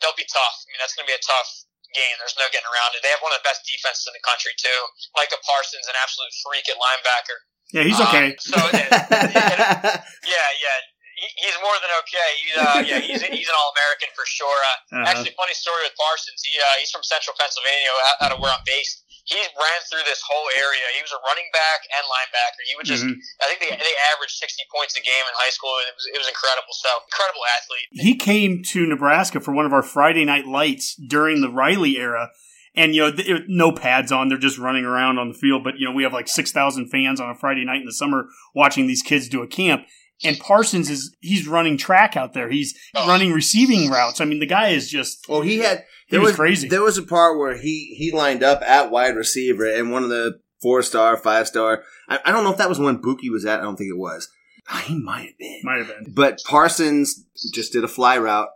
they'll be tough. I mean, that's going to be a tough game. There's no getting around it. They have one of the best defenses in the country, too. Micah Parsons, an absolute freak at linebacker. Yeah, he's Um, okay. so, yeah, yeah, yeah. He- He's more than okay. He, uh, yeah, he's, he's an All American for sure. Uh, Uh-huh. Actually, funny story with Parsons. He uh, he's from Central Pennsylvania, out- out of where I'm based. He ran through this whole area. He was a running back and linebacker. He would just, Mhm. I think they, they averaged 60 points a game in high school. It was, it was incredible. So, incredible athlete. He came to Nebraska for one of our Friday night lights during the Riley era. And, you know, th- no pads on. They're just running around on the field. But, you know, we have like 6,000 fans on a Friday night in the summer watching these kids do a camp. And Parsons is, he's running track out there. He's Oh. running receiving routes. I mean, the guy is just, Well, he had. He There was crazy. There was a part where he he lined up at wide receiver, and one of the four star, five star. I, I don't know if that was when Buki was at. I don't think it was. Ah, He might have been. might have been. But Parsons just did a fly route,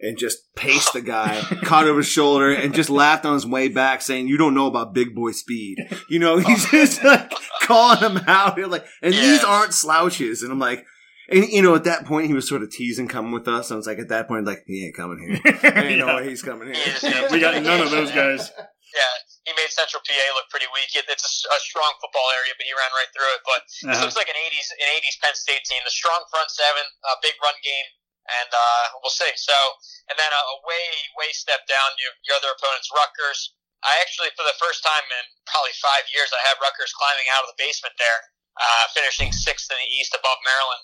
and just paced the guy, caught over his shoulder, and just laughed on his way back, saying, "You don't know about big boy speed." You know, he's just like calling him out. You're like, and Yeah. these aren't slouches. And I'm like, and you know, at that point, he was sort of teasing coming with us. I was like, at that point, like, he ain't coming here. Ain't no Yeah. way he's coming here. just- Yeah, we got none of those guys. Yeah, he made Central PA look pretty weak. It, it's a strong football area, but he ran right through it. But this Uh-huh. looks like an '80s an '80s Penn State team. The strong front seven, a big run game, and uh, we'll see. So, and then a, a way way step down. Your, your other opponent's Rutgers. I actually, for the first time in probably five years, I have Rutgers climbing out of the basement there, uh, finishing sixth in the East above Maryland.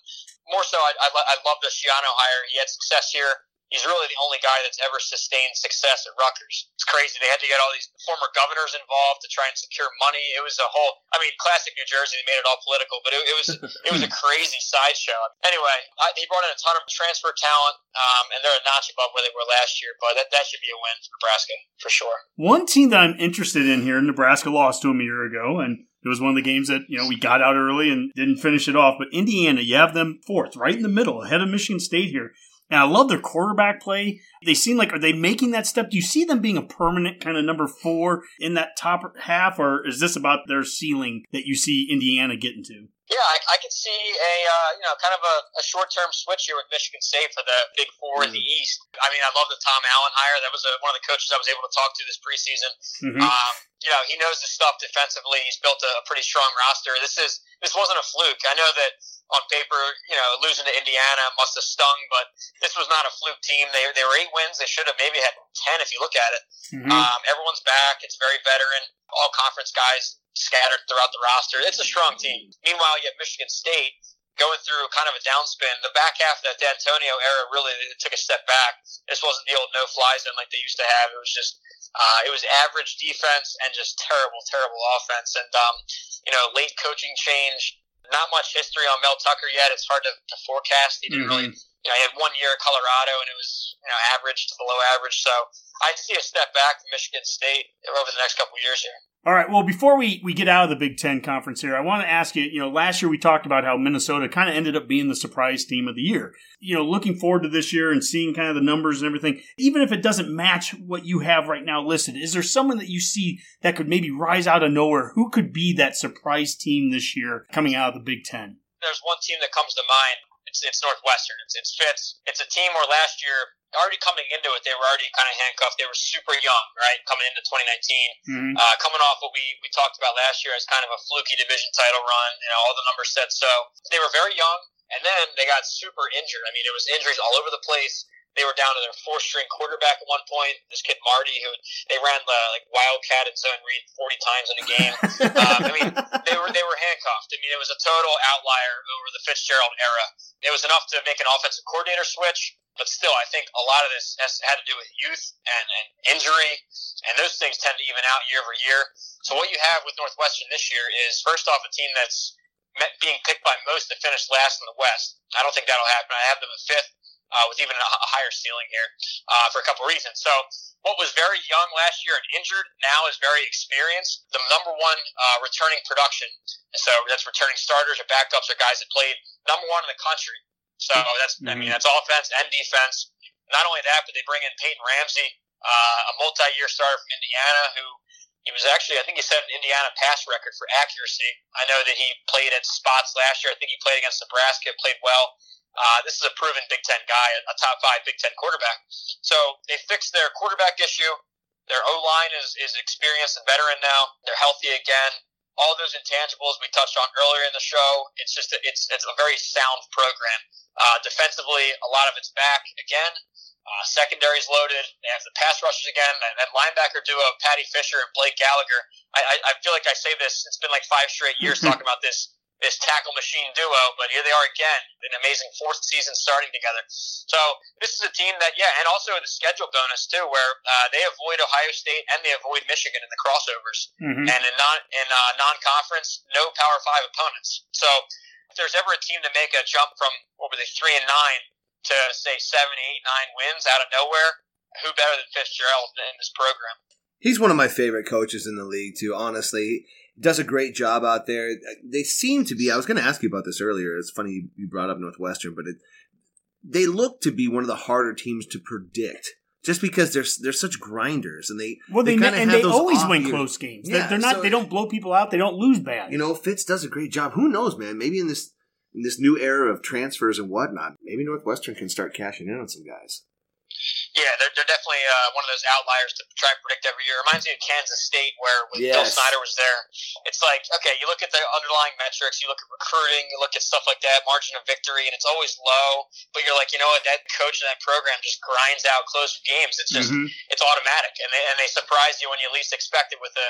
More so, I, I, I love the Schiano hire. He had success here. He's really the only guy that's ever sustained success at Rutgers. It's crazy. They had to get all these former governors involved to try and secure money. It was a whole. I mean, classic New Jersey. They made it all political, but it, it was it was a crazy sideshow. Anyway, I, he brought in a ton of transfer talent, um, and they're a notch above where they were last year. But that that should be a win for Nebraska for sure. One team that I'm interested in here, Nebraska lost to them a year ago, and it was one of the games that you know we got out early and didn't finish it off. But Indiana, you have them fourth, right in the middle, ahead of Michigan State here. And I love their quarterback play. They seem like are they making that step? Do you see them being a permanent kind of number four in that top half, or is this about their ceiling that you see Indiana getting to? Yeah, I, I could see a uh, you know kind of a, a short term switch here with Michigan State for the Big 4 in the East. I mean, I love the Tom Allen hire. That was a, one of the coaches I was able to talk to this preseason. Mhm. Um, you know, he knows his stuff defensively. He's built a, a pretty strong roster. This is this wasn't a fluke. I know that on paper, you know, losing to Indiana must have stung, but this was not a fluke team. They they were eight wins. They should have maybe had ten if you look at it. Mhm. Um, everyone's back. It's very veteran. All conference guys scattered throughout the roster. It's a strong team. Meanwhile, you have Michigan State going through kind of a downspin. The back half of that D'Antonio era really took a step back. This wasn't the old no fly zone like they used to have. It was just uh, it was average defense and just terrible, terrible offense. And um, you know, late coaching change. Not much history on Mel Tucker yet. It's hard to, to forecast. He didn't really mm-hmm. you know, he had one year at Colorado and it was, you know, average to below average. So I'd see a step back from Michigan State over the next couple of years here. All right. Well, before we, we get out of the Big Ten conference here, I want to ask you, you know, last year we talked about how Minnesota kind of ended up being the surprise team of the year. You know, looking forward to this year and seeing kind of the numbers and everything, even if it doesn't match what you have right now listed, is there someone that you see that could maybe rise out of nowhere? Who could be that surprise team this year coming out of the Big Ten? There's one team that comes to mind. It's, it's Northwestern. It's, it's Fitz. It's a team where last year, already coming into it, they were already kind of handcuffed. They were super young, right? Coming into 2019. Mm-hmm. uh, coming off what we, we talked about last year as kind of a fluky division title run, you know, all the numbers said so. They were very young, and then they got super injured. I mean, it was injuries all over the place. They were down to their fourth string quarterback at one point. This kid Marty, who they ran the like wildcat and zone read forty times in a game. um, I mean, they were they were handcuffed. I mean, it was a total outlier over the Fitzgerald era. It was enough to make an offensive coordinator switch, but still, I think a lot of this has had to do with youth and, and injury, and those things tend to even out year over year. So what you have with Northwestern this year is first off a team that's being picked by most to finish last in the West. I don't think that'll happen. I have them at fifth. Uh, with even a, a higher ceiling here uh, for a couple reasons. So, what was very young last year and injured now is very experienced. The number one uh, returning production, so that's returning starters or backups or guys that played number one in the country. So that's I mean that's offense and defense. Not only that, but they bring in Peyton Ramsey, uh, a multi-year starter from Indiana, who he was actually I think he set an Indiana pass record for accuracy. I know that he played at spots last year. I think he played against Nebraska, played well. Uh, this is a proven Big Ten guy, a top five Big Ten quarterback. So they fixed their quarterback issue. Their O line is, is experienced and veteran now. They're healthy again. All those intangibles we touched on earlier in the show. It's just a, it's it's a very sound program. Uh, defensively, a lot of it's back again. Uh, secondary's loaded. They have the pass rushers again. That, that linebacker duo, Paddy Fisher and Blake Gallagher. I, I, I feel like I say this. It's been like five straight years talking about this this tackle machine duo, but here they are again, an amazing fourth season starting together. So this is a team that, yeah, and also the schedule bonus too, where uh, they avoid Ohio State and they avoid Michigan in the crossovers, Mhm. and in non in uh, non conference, no Power Five opponents. So if there's ever a team to make a jump from over the three and nine to say seven, eight, nine wins out of nowhere, who better than Fitzgerald in this program? He's one of my favorite coaches in the league, too. Honestly, he does a great job out there. They seem to be. I was going to ask you about this earlier. It's funny you brought up Northwestern, but it, they look to be one of the harder teams to predict. Just because they're they're such grinders and they Well, they, kinda and have they always win years. close games. Yeah, they're, they're not. so- they don't blow people out. They don't lose bad. You know, Fitz does a great job. Who knows, man? Maybe in this in this new era of transfers and whatnot, maybe Northwestern can start cashing in on some guys. Yeah, they're, they're definitely uh, one of those outliers to try to predict every year. Reminds me of Kansas State, where when Bill Snyder was there, it's like, okay, you look at the underlying metrics, you look at recruiting, you look at stuff like that, margin of victory, and it's always low. But you're like, you know what, that coach and that program just grinds out close games. It's just, Mhm. it's automatic, and they and they surprise you when you least expect it with a,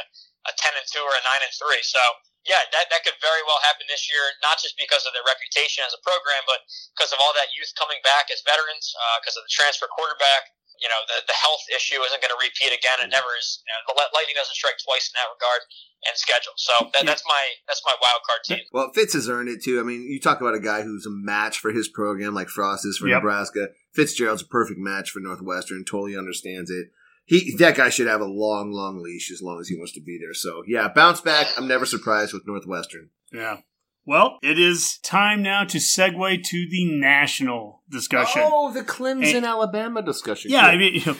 a ten and two or a nine and three. So yeah, that that could very well happen this year, not just because of their reputation as a program, but because of all that youth coming back as veterans, uh, because of the transfer quarterback. You know, the, the health issue isn't going to repeat again. It mm-hmm. never is. You know, the Lightning doesn't strike twice in that regard and schedule. So that, that's my that's my wild card team. Well, Fitz has earned it too. I mean, you talk about a guy who's a match for his program, like Frost is for Yep. Nebraska. Fitzgerald's a perfect match for Northwestern. Totally understands it. He that guy should have a long, long leash as long as he wants to be there. So yeah, bounce back. I'm never surprised with Northwestern. Yeah. Well, it is time now to segue to the national discussion. Oh, the Clemson, And- Alabama discussion. Yeah, I mean, you know,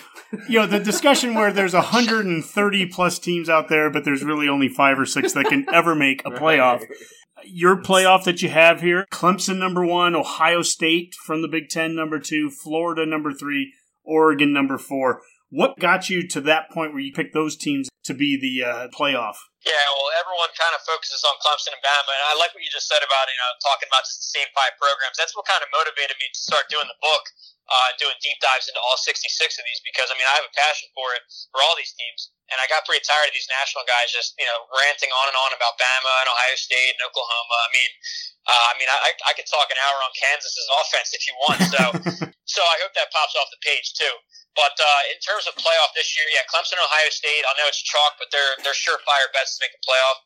you know, the discussion where there's 130 plus teams out there, but there's really only five or six that can ever make a playoff. Your playoff that you have here Clemson number one, Ohio State from the Big Ten number two, Florida number three, Oregon number four. What got you to that point where you picked those teams to be the uh, playoff? Yeah, well, everyone kind of focuses on Clemson and Bama, and I like what you just said about you know talking about just the same five programs. That's what kind of motivated me to start doing the book, uh, doing deep dives into all 66 of these because I mean I have a passion for it for all these teams, and I got pretty tired of these national guys just you know ranting on and on about Bama and Ohio State and Oklahoma. I mean, uh, I mean I, I could talk an hour on Kansas's offense if you want, so so I hope that pops off the page too. But uh, in terms of playoff this year, yeah, Clemson, Ohio State. I know it's chalk, but they're they're surefire bets to make the playoff.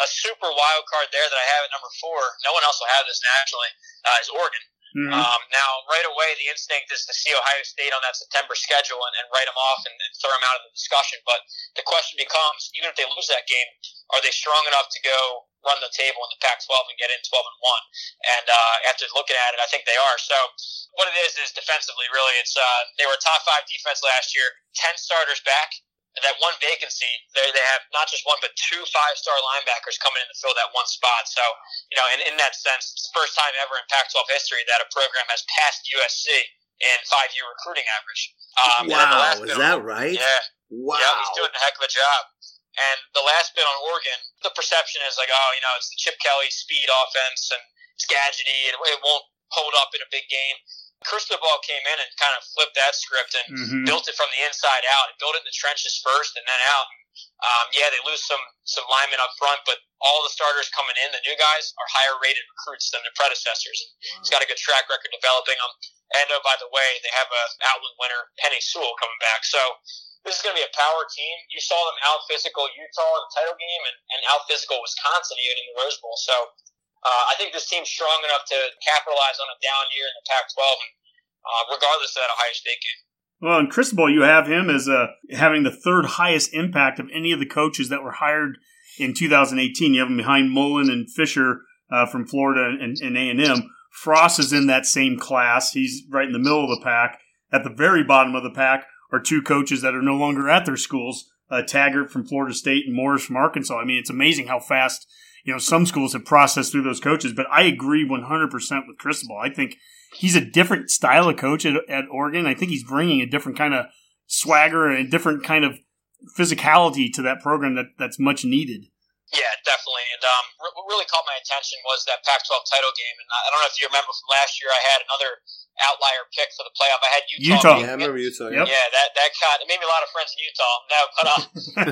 A super wild card there that I have at number four. No one else will have this nationally. Uh, is Oregon. Mhm. Um, now, right away, the instinct is to see Ohio State on that September schedule and, and write them off and, and throw them out of the discussion. But the question becomes, even if they lose that game, are they strong enough to go run the table in the Pac-12 and get in 12 and one? And uh, after looking at it, I think they are. So what it is is defensively, really, it's uh, they were a top five defense last year, 10 starters back. That one vacancy, they they have not just one but two five-star linebackers coming in to fill that one spot. So you know, and in that sense, it's the first time ever in Pac-12 history that a program has passed USC in five-year recruiting average. Um, wow, is on- that right? Yeah, Wow. yeah, he's doing a heck of a job. And the last bit on Oregon, the perception is like, oh, you know, it's the Chip Kelly speed offense and it's gadgety and it won't hold up in a big game. Cristobal came in and kind of flipped that script and Mhm. built it from the inside out. It built it in the trenches first and then out. Um, yeah, they lose some some linemen up front, but all the starters coming in, the new guys, are higher rated recruits than their predecessors. He's got a good track record developing them. And oh, by the way, they have a Outland winner, Penei Sewell, coming back. So this is going to be a power team. You saw them out physical Utah in the title game and, and out physical Wisconsin even in the Rose Bowl. So uh, I think this team's strong enough to capitalize on a down year in the Pac-12, and, uh, regardless of that Ohio State game. Well, in Cristobal, you have him as uh, having the third highest impact of any of the coaches that were hired in 2018. You have him behind Mullen and Fisher uh, from Florida and, and A&M. Frost is in that same class. He's right in the middle of the pack. At the very bottom of the pack are two coaches that are no longer at their schools, uh, Taggart from Florida State and Morris from Arkansas. I mean, it's amazing how fast, you know, some schools have processed through those coaches, but I agree 100% with Cristobal. I think he's a different style of coach at, at Oregon. I think he's bringing a different kind of swagger and a different kind of physicality to that program that, that's much needed. Yeah, definitely. And um, re- what really caught my attention was that Pac-12 title game. And I I don't know if you remember from last year, I had another outlier pick for the playoff. I had Utah. Utah. Yeah, I remember Utah. Yep. Yeah, that that caught. It made me a lot of friends in Utah. No, but uh,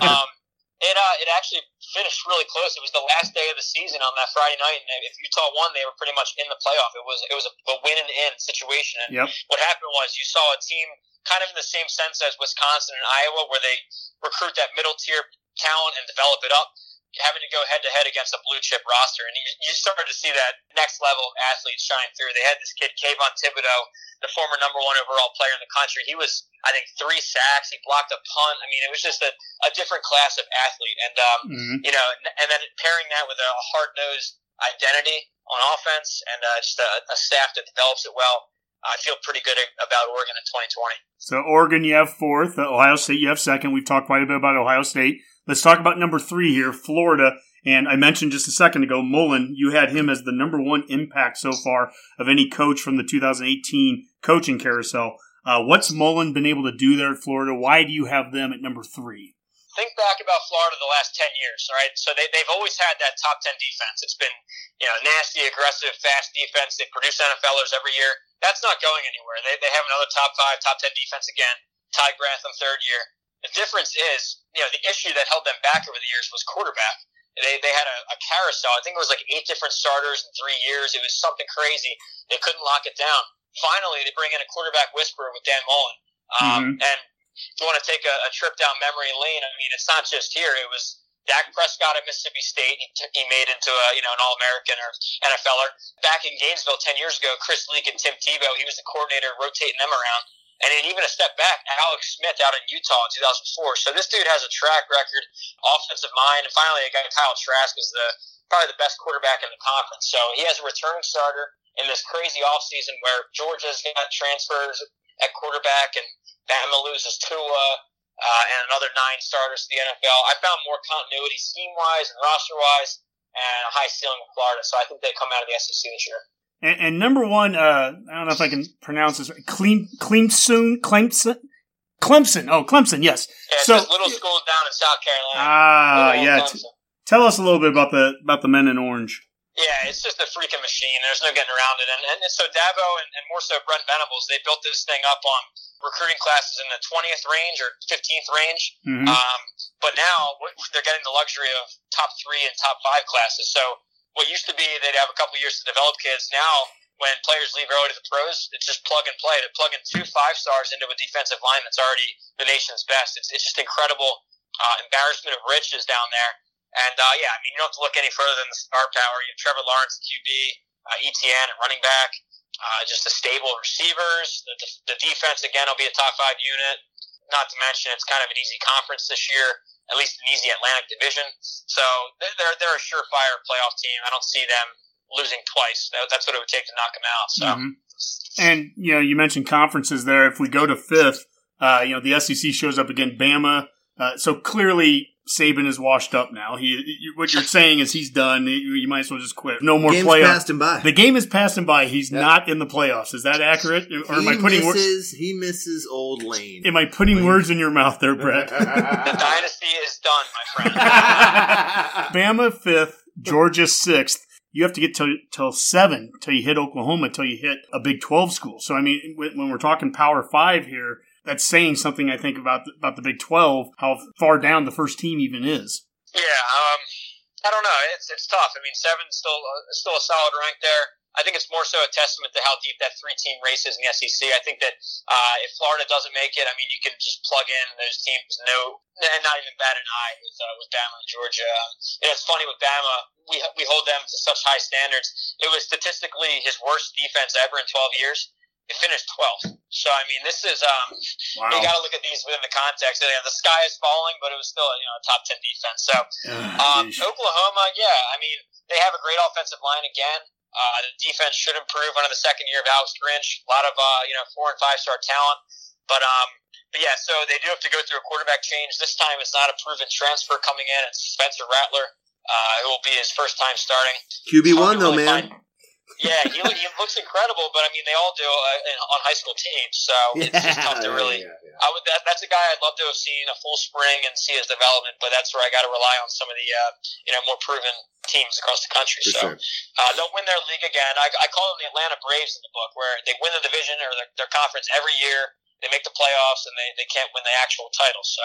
um, it uh, it actually finished really close. It was the last day of the season on that Friday night, and if Utah won, they were pretty much in the playoff. It was it was a, a win and in situation. And Yep. what happened was you saw a team kind of in the same sense as Wisconsin and Iowa, where they recruit that middle tier talent and develop it up. Having to go head to head against a blue chip roster, and you, you started to see that next level of athletes shine through. They had this kid Kayvon Thibodeaux, the former number one overall player in the country. He was, I think, three sacks. He blocked a punt. I mean, it was just a, a different class of athlete. And um, Mhm. you know, and, and then pairing that with a hard nosed identity on offense and uh, just a, a staff that develops it well. I feel pretty good about Oregon in 2020. So Oregon, you have fourth. Ohio State, you have second. We've talked quite a bit about Ohio State. Let's talk about number three here, Florida. And I mentioned just a second ago, Mullen, you had him as the number one impact so far of any coach from the 2018 coaching carousel. Uh, what's Mullen been able to do there at Florida? Why do you have them at number three? think back about Florida the last 10 years, right? So they, they've always had that top 10 defense. It's been, you know, nasty, aggressive, fast defense. They produce NFLers every year. That's not going anywhere. They, they have another top five, top 10 defense again. Ty Grantham, third year. The difference is, you know, the issue that held them back over the years was quarterback. They, they had a, a carousel. I think it was like eight different starters in three years. It was something crazy. They couldn't lock it down. Finally, they bring in a quarterback whisperer with Dan Mullen. Um, mm-hmm. And if you want to take a, a trip down memory lane, I mean, it's not just here. It was Dak Prescott at Mississippi State. He, t- he made into a you know an All American or NFLer. Back in Gainesville ten years ago, Chris Leak and Tim Tebow. He was the coordinator, rotating them around. And then even a step back, Alex Smith out in Utah in 2004. So this dude has a track record, offensive mind, and finally a guy Kyle Trask is the probably the best quarterback in the conference. So he has a returning starter in this crazy offseason where Georgia's got transfers at quarterback and Bama loses Tua, uh, and another nine starters to the NFL. I found more continuity scheme wise and roster wise, and a high ceiling with Florida. So I think they come out of the SEC this year. And, and number one, uh, I don't know if I can pronounce this. Right. Clemson, Clemson, Clemson. Oh, Clemson. Yes. Yeah, so little school down in South Carolina. Ah, yeah. T- tell us a little bit about the about the men in orange. Yeah, it's just a freaking machine. There's no getting around it. And, and so Dabo and, and more so Brent Venables, they built this thing up on recruiting classes in the 20th range or 15th range. Mm-hmm. Um, but now they're getting the luxury of top three and top five classes. So what used to be they'd have a couple years to develop kids. Now, when players leave early to the pros, it's just plug and play. To plug in two five stars into a defensive line that's already the nation's best. It's, it's just incredible uh, embarrassment of riches down there. And uh, yeah, I mean, you don't have to look any further than the star power. You have Trevor Lawrence, QB, uh, Etienne, and running back. Uh, just the stable receivers. The, the, defense again will be a top five unit. Not to mention, it's kind of an easy conference this year, at least an easy Atlantic division. So they're they're a surefire playoff team. I don't see them losing twice. That's what it would take to knock them out. So. Mm-hmm. And you know, you mentioned conferences there. If we go to fifth, uh, you know, the SEC shows up again. Bama. Uh, so clearly, Saban is washed up now. He, what you're saying is he's done. You, might as well just quit. No more Game's playoffs. passed him by. The game is passing by. He's yep. not in the playoffs. Is that accurate? Or he am I putting misses, He misses old Lane. Am I putting Lane. words in your mouth there, Brett? the dynasty is done, my friend. Bama fifth, Georgia sixth. You have to get till till seven till you hit Oklahoma till you hit a Big Twelve school. So I mean, when we're talking Power Five here that's saying something I think about the, about the Big Twelve, how far down the first team even is. Yeah, um, I don't know. It's it's tough. I mean, seven's still uh, still a solid rank there. I think it's more so a testament to how deep that three team race is in the SEC. I think that uh, if Florida doesn't make it, I mean, you can just plug in those teams, no, and not even bat an eye with uh, with Bama and Georgia. Um, and it's funny with Bama, we we hold them to such high standards. It was statistically his worst defense ever in 12 years. It finished 12th. So I mean, this is um, wow. you got to look at these within the context. You know, the sky is falling, but it was still you know a top 10 defense. So um, Oklahoma, yeah, I mean, they have a great offensive line again. Uh, the defense should improve under the second year of Alex Grinch. A lot of uh, you know four and five star talent, but um, but yeah, so they do have to go through a quarterback change. This time, it's not a proven transfer coming in. It's Spencer Rattler. Uh, it will be his first time starting. QB one though, really man. Yeah, he, he looks incredible, but I mean, they all do uh, on high school teams, so yeah, it's just tough to really. Yeah, yeah, I would. That, that's a guy I'd love to have seen a full spring and see his development, but that's where I got to rely on some of the uh, you know more proven teams across the country. For so sure. uh, they'll win their league again. I, I call them the Atlanta Braves in the book, where they win the division or their, their conference every year. They make the playoffs and they, they can't win the actual title. So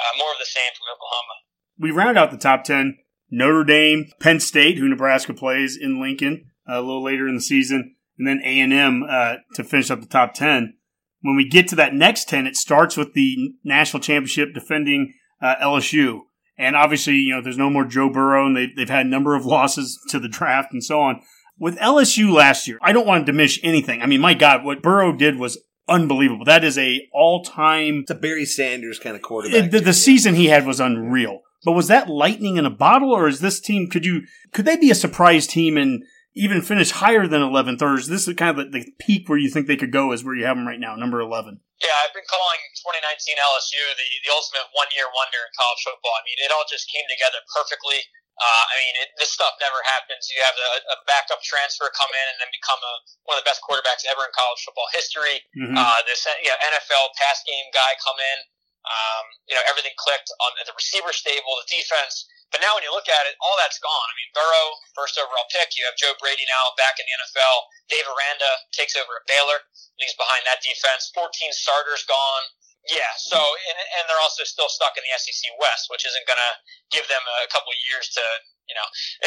uh, more of the same from Oklahoma. We round out the top ten. Notre Dame, Penn State, who Nebraska plays in Lincoln, a little later in the season, and then A and M uh, to finish up the top ten. When we get to that next ten, it starts with the national championship defending uh, LSU, and obviously, you know, there's no more Joe Burrow, and they, they've had a number of losses to the draft and so on. With LSU last year, I don't want to diminish anything. I mean, my God, what Burrow did was unbelievable. That is a all time. It's a Barry Sanders kind of quarterback. The, the season he had was unreal. But was that lightning in a bottle, or is this team? Could you could they be a surprise team and even finish higher than 11th, or is this kind of the, peak where you think they could go? Is where you have them right now, number 11. Yeah, I've been calling 2019 LSU the, the ultimate one year wonder in college football. I mean, it all just came together perfectly. Uh, I mean, it, this stuff never happens. You have a, a backup transfer come in and then become a, one of the best quarterbacks ever in college football history. Mhm. Uh, this you know, NFL pass game guy come in. Um, you know, everything clicked on the receiver stable, the defense. But now when you look at it, all that's gone. I mean, Burrow, first overall pick. You have Joe Brady now back in the NFL. Dave Aranda takes over at Baylor, leaves behind that defense. 14 starters gone. Yeah, so, and, and they're also still stuck in the SEC West, which isn't going to give them a couple of years to, you know,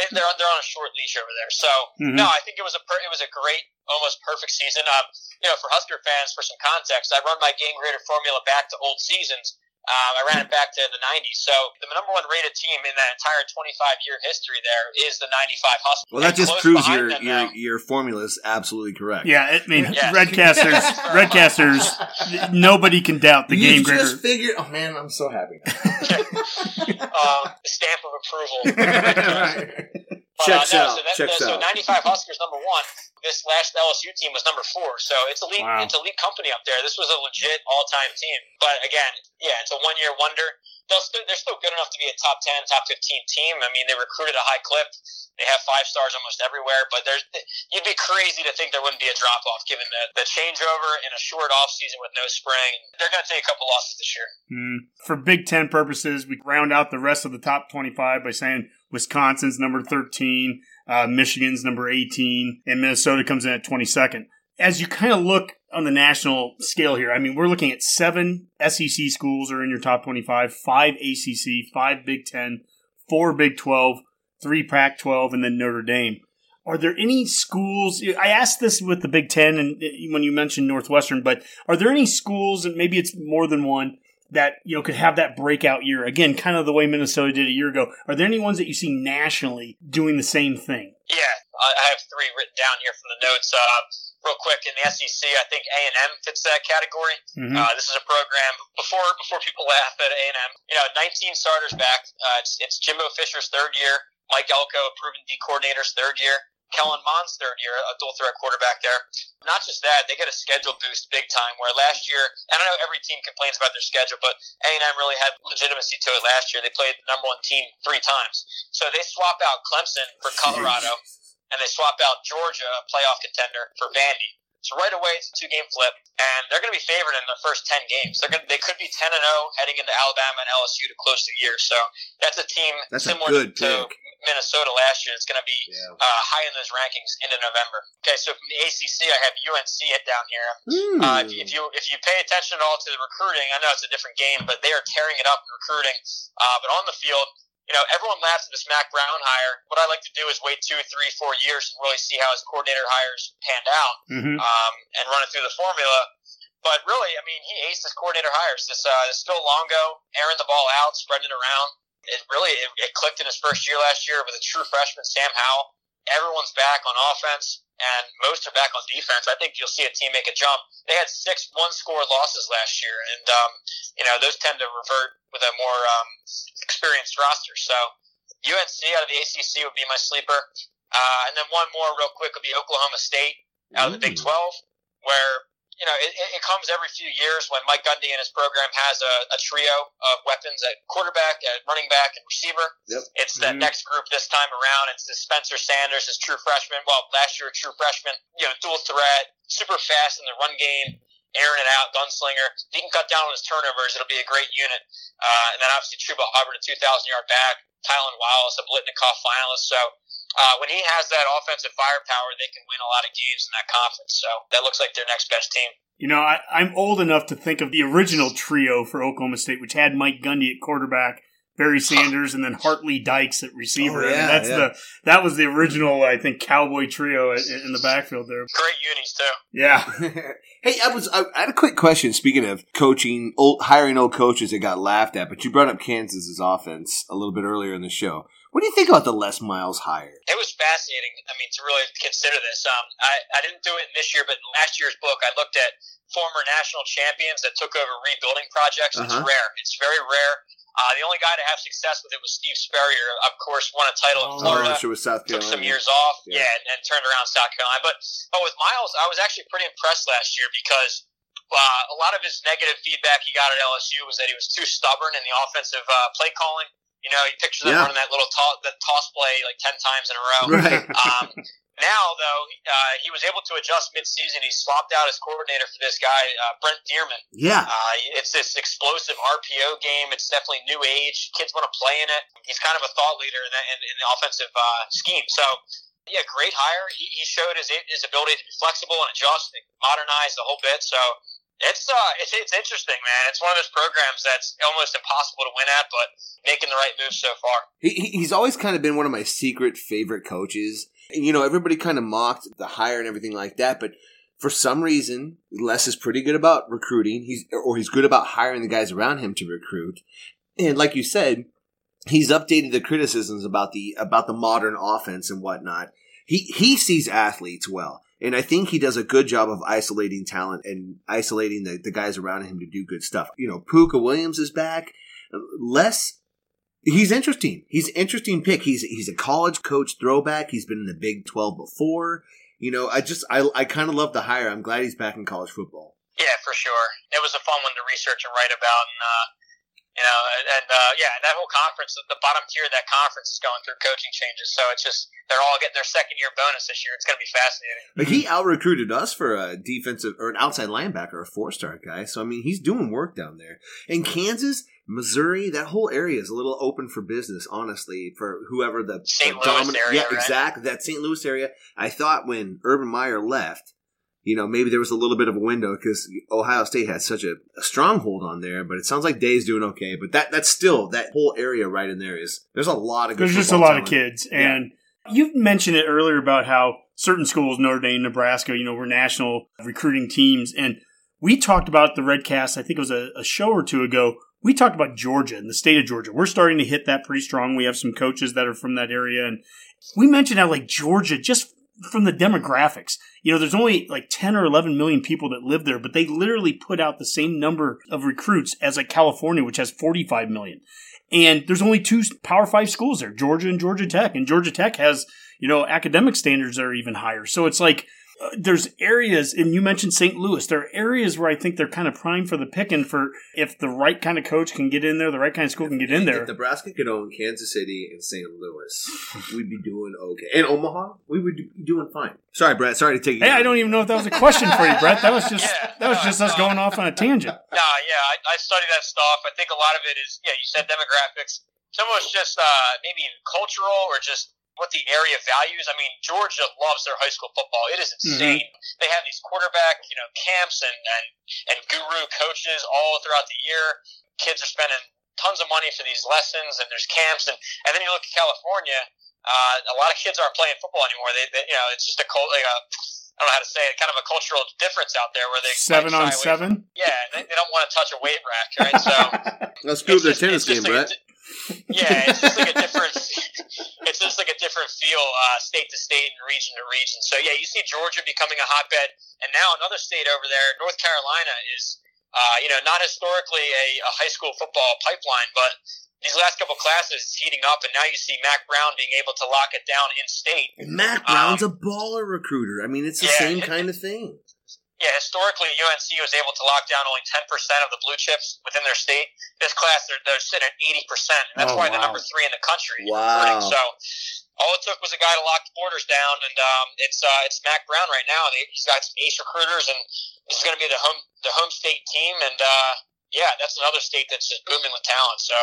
they're, they're on a short leash over there. So, Mhm. no, I think it was a per, it was a great, almost perfect season. Um, you know, for Husker fans, for some context, I run my game grader formula back to old seasons. Um, I ran it back to the 90s. So the number one rated team in that entire 25 year history there is the 95 Huskers. Well, that And just proves your them your now- your formula is absolutely correct. Yeah, I mean, Yeah. Redcasters, Redcasters, nobody can doubt the you game grader. just figured. Oh man, I'm so happy. um, stamp of approval. But, Checks uh, no, out. So, that, Checks so out. 95 Huskers number one. This last LSU team was number four, so it's elite. Wow. It's elite company up there. This was a legit all-time team. But again, yeah, it's a one-year wonder. They'll still, they're still good enough to be a top 10, top 15 team. I mean, they recruited a high clip. They have five stars almost everywhere. But there's, you'd be crazy to think there wouldn't be a drop-off given the, the changeover in a short off-season with no spring. They're going to take a couple losses this year. Mm. For Big Ten purposes, we round out the rest of the top 25 by saying Wisconsin's number 13, uh, Michigan's number 18, and Minnesota comes in at 22nd. As you kind of look on the national scale here, I mean, we're looking at seven SEC schools are in your top 25, five ACC, five Big Ten, four Big 12, three Pac 12, and then Notre Dame. Are there any schools? I asked this with the Big Ten and uh, when you mentioned Northwestern, but are there any schools, and maybe it's more than one, that you know could have that breakout year again, kind of the way Minnesota did a year ago? Are there any ones that you see nationally doing the same thing? Yeah, I I have three written down here from the notes. Uh, real quick, in the SEC, I think A and M fits that category. Mhm. Uh, this is a program before before people laugh at A and M. You know, 19 starters back. Uh, it's, it's Jimbo Fisher's third year. Mike Elko, a proven D coordinator's third year. Kellen Mond's third year, a dual threat quarterback there. Not just that, they get a schedule boost big time. Where last year, and I know every team complains about their schedule, but A and M really had legitimacy to it last year. They played the number one team three times, so they swap out Clemson for Colorado and they swap out Georgia, a playoff contender, for Vandy. So right away, it's a two-game flip, and they're going to be favored in the first ten games. They're going they could be ten and zero heading into Alabama and LSU to close the year. So that's a team That's a similar good to pick. Minnesota last year. It's going to be Yeah. uh, high in those rankings into November. Okay, so from the ACC, I have UNC down here. Hmm. Uh, if, you, if you if you pay attention at all to the recruiting, I know it's a different game, but they are tearing it up in recruiting. Uh, but on the field, you know, everyone laughs at this Mack Brown hire. What I like to do is wait two, three, four years and really see how his coordinator hires panned out Mm-hmm. um, and run it through the formula. But really, I mean, he aced his coordinator hires. This, uh, this Phil Longo, airing the ball out, spreading it around. It really it, it clicked in his first year last year with a true freshman, Sam Howell. Everyone's back on offense, and most are back on defense. I think you'll see a team make a jump. They had six one-score losses last year, and um, you know those tend to revert with a more um, experienced roster. So UNC out of the ACC would be my sleeper, uh, and then one more real quick would be Oklahoma State out of the Big 12, where you know it, it comes every few years when Mike Gundy and his program has a, a trio of weapons at quarterback, at running back, and receiver. Yep. It's that Mhm. next group this time around. It's the Spencer Sanders, his true freshman. Well, last year a true freshman. You know, dual threat, super fast in the run game. Airing it out, gunslinger. If he can cut down on his turnovers, it'll be a great unit. Uh, and then obviously Chuba Hubbard, a 2,000 yard back. Tylan Wallace, a Biletnikoff finalist. So uh, when he has that offensive firepower, they can win a lot of games in that conference. So that looks like their next best team. You know, I, I'm old enough to think of the original trio for Oklahoma State, which had Mike Gundy at quarterback, Barry Sanders, and then Hart Lee Dykes at receiver. Oh, I mean, that's yeah. the that was the original, I think, cowboy trio in, in the backfield there. Great unis too. Yeah, hey, I was I, I had a quick question. Speaking of coaching, old, hiring old coaches that got laughed at, but you brought up Kansas's offense a little bit earlier in the show. What do you think about the Les Miles hire? It was fascinating. I mean, to really consider this. Um, I, I didn't do it in this year, but in last year's book, I looked at former national champions that took over rebuilding projects. It's Uh-huh. rare. It's very rare. Uh, the only guy to have success with it was Steve Spurrier. Of course, won a title in Oh, Florida. Sure with South took Carolina. some years off, Yeah. yeah, and, and turned around South Carolina. But but with Miles, I was actually pretty impressed last year because uh, a lot of his negative feedback he got at LSU was that he was too stubborn in the offensive uh, play calling. You know, you picture them Yeah. running that little toss, that toss play like ten times in a row. Right. Um, now, though, uh, he was able to adjust midseason. He swapped out his coordinator for this guy, uh, Brent Dearmon. Yeah. Uh, it's this explosive RPO game. It's definitely new age. Kids want to play in it. He's kind of a thought leader in, that, in, in the offensive uh, scheme. So, yeah, great hire. He, he showed his his ability to be flexible and adjust and modernize the whole bit. So. It's uh, it's, it's interesting, man. It's one of those programs that's almost impossible to win at, but making the right moves so far. He, he- he's always kind of been one of my secret favorite coaches. And, you know, everybody kind of mocked the hire and everything like that, but for some reason, Les is pretty good about recruiting. He's or he's good about hiring the guys around him to recruit. And like you said, he's updated the criticisms about the about the modern offense and whatnot. He he sees athletes well. And I think he does a good job of isolating talent and isolating the, the guys around him to do good stuff. You know, Pooka Williams is back. Les He's interesting. He's interesting pick. He's he's a college coach throwback. He's been in the Big Twelve before. You know, I just I I kind of love the hire. I'm glad he's back in college football. Yeah, for sure. It was a fun one to research and write about, and uh, you know, and, and uh, yeah, that whole conference, the bottom tier of that conference is going through coaching changes, so it's just they're all getting their second year bonus this year. It's going to be fascinating. Like he out recruited us for a defensive or an outside linebacker, a four star guy. So I mean, he's doing work down there. And Kansas, Missouri, that whole area is a little open for business, honestly, for whoever the, St. the Louis area, yeah, right? exactly that St. Louis area. I thought when Urban Meyer left. You know, maybe there was a little bit of a window because Ohio State had such a, a stronghold on there, but it sounds like Day's doing okay. But that that's still that whole area right in there is there's a lot of good There's just a lot of talent. kids, and you mentioned it earlier about how certain schools, Notre Dame, Nebraska, you know, were national recruiting teams, and we talked about the Redcast. I think it was a, a show or two ago. We talked about Georgia and the state of Georgia. We're starting to hit that pretty strong. We have some coaches that are from that area, and we mentioned how like Georgia just from the demographics. You know, there's only like 10 or 11 million people that live there, but they literally put out the same number of recruits as like California, which has 45 million. And there's only two Power Five schools there, Georgia and Georgia Tech. And Georgia Tech has, you know, academic standards that are even higher. So it's like uh, there's areas, and you mentioned St. Louis. There are areas where I think they're kind of primed for the picking for if the right kind of coach can get in there, the right kind of school can get in there. If Nebraska could own Kansas City and St. Louis, we'd be doing okay. And Omaha, we would be doing fine. Sorry, Brett. Sorry to take you. Hey, down. I don't even know if that was a question for you, Brett. That was just Yeah, that was no, just us no. going off on a tangent. Nah, yeah, I, I study that stuff. I think a lot of it is, yeah, you said demographics. Some of it's just uh, maybe cultural or just what the area values. I mean, Georgia loves their high school football. It is insane. They have these quarterback, you know, camps and, and, and guru coaches all throughout the year. Kids are spending tons of money for these lessons and there's camps. And, and then you look at California, uh, a lot of kids aren't playing football anymore. They, they you know, it's just a, cult, like a, I don't know how to say it, kind of a cultural difference out there where they Seven on shy away seven. yeah, they, they don't want to touch a weight rack, right? So Let's screw up it's their just- tennis game, just like Brett. a di- yeah, it's just like a different. it's just like a different feel, uh, state to state and region to region. So yeah, you see Georgia becoming a hotbed, and now another state over there, North Carolina, is uh, you know not historically a, a high school football pipeline, but these last couple classes it's heating up, and now you see Mack Brown being able to lock it down in state. Mack Brown's a baller recruiter. I mean, it's the Um, yeah, same kind of thing. Yeah, historically, UNC was able to lock down only 10% of the blue chips within their state. This class, they're, they're sitting at 80%, and that's Oh, why they're number three in the country. Wow. So all it took was a guy to lock the borders down, and um, it's uh, it's Mack Brown right now. and He's got some ace recruiters, and this is going to be the home the home state team. And uh, yeah, that's another state that's just booming with talent. So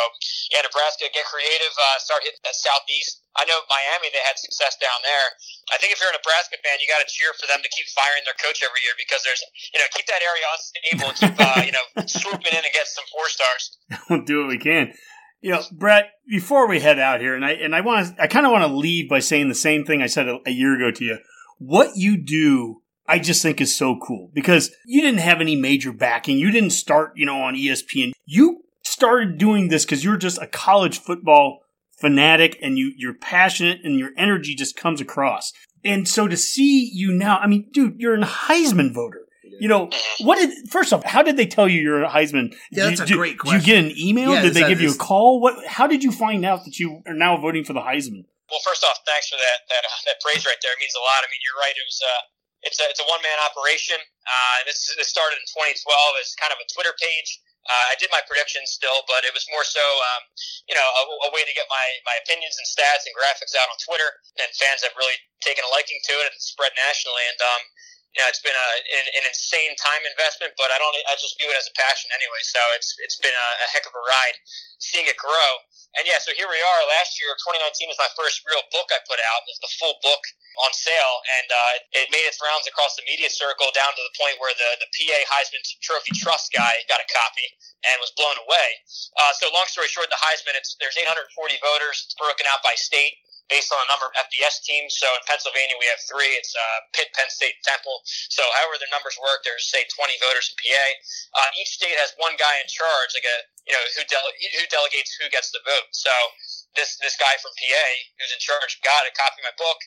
yeah, Nebraska get creative, uh, start hitting that southeast. I know Miami, they had success down there. I think if you're a Nebraska fan, you got to cheer for them to keep firing their coach every year because there's, you know, keep that area unstable and keep, uh, you know, swooping in and get some four stars. we'll do what we can. You know, Brett, before we head out here, and I and I want to, I kind of want to leave by saying the same thing I said a, a year ago to you. What you do, I just think is so cool because you didn't have any major backing. You didn't start, you know, on ESPN. You started doing this because you're just a college football fanatic, and you you're passionate, and your energy just comes across. And so to see you now, I mean, dude, you're a Heisman voter. You know, what did first off? How did they tell you you're a Heisman? Yeah, that's Did a you- great Did you get an email? Yeah, did they that- give you a call? What? How did you find out that you are now voting for the Heisman? Well, first off, thanks for that that uh, that praise right there. It means a lot. I mean, you're right. It was uh, it's a it's a one man operation. Uh, this this started in 2012 as kind of a Twitter page. Uh, I did my predictions still, but it was more so, um, you know, a, a way to get my, my opinions and stats and graphics out on Twitter. And fans have really taken a liking to it and spread nationally. And um, you know, it's been a, an, an insane time investment, but I don't, I just view it as a passion anyway. So it's, it's been a, a heck of a ride seeing it grow. And yeah, so here we are. Last year, 2019 was my first real book I put out. It was the full book on sale, and uh, it made its rounds across the media circle down to the point where the, the PA Heisman Trophy Trust guy got a copy and was blown away. Uh, so long story short, the Heisman, it's, there's 840 voters. It's broken out by state based on a number of FBS teams. So in Pennsylvania, we have three. It's uh, Pitt, Penn State, Temple. So however their numbers work, there's say 20 voters in PA. Uh, each state has one guy in charge, like a you know who dele- who delegates who gets the vote. So this this guy from PA who's in charge got a copy of my book.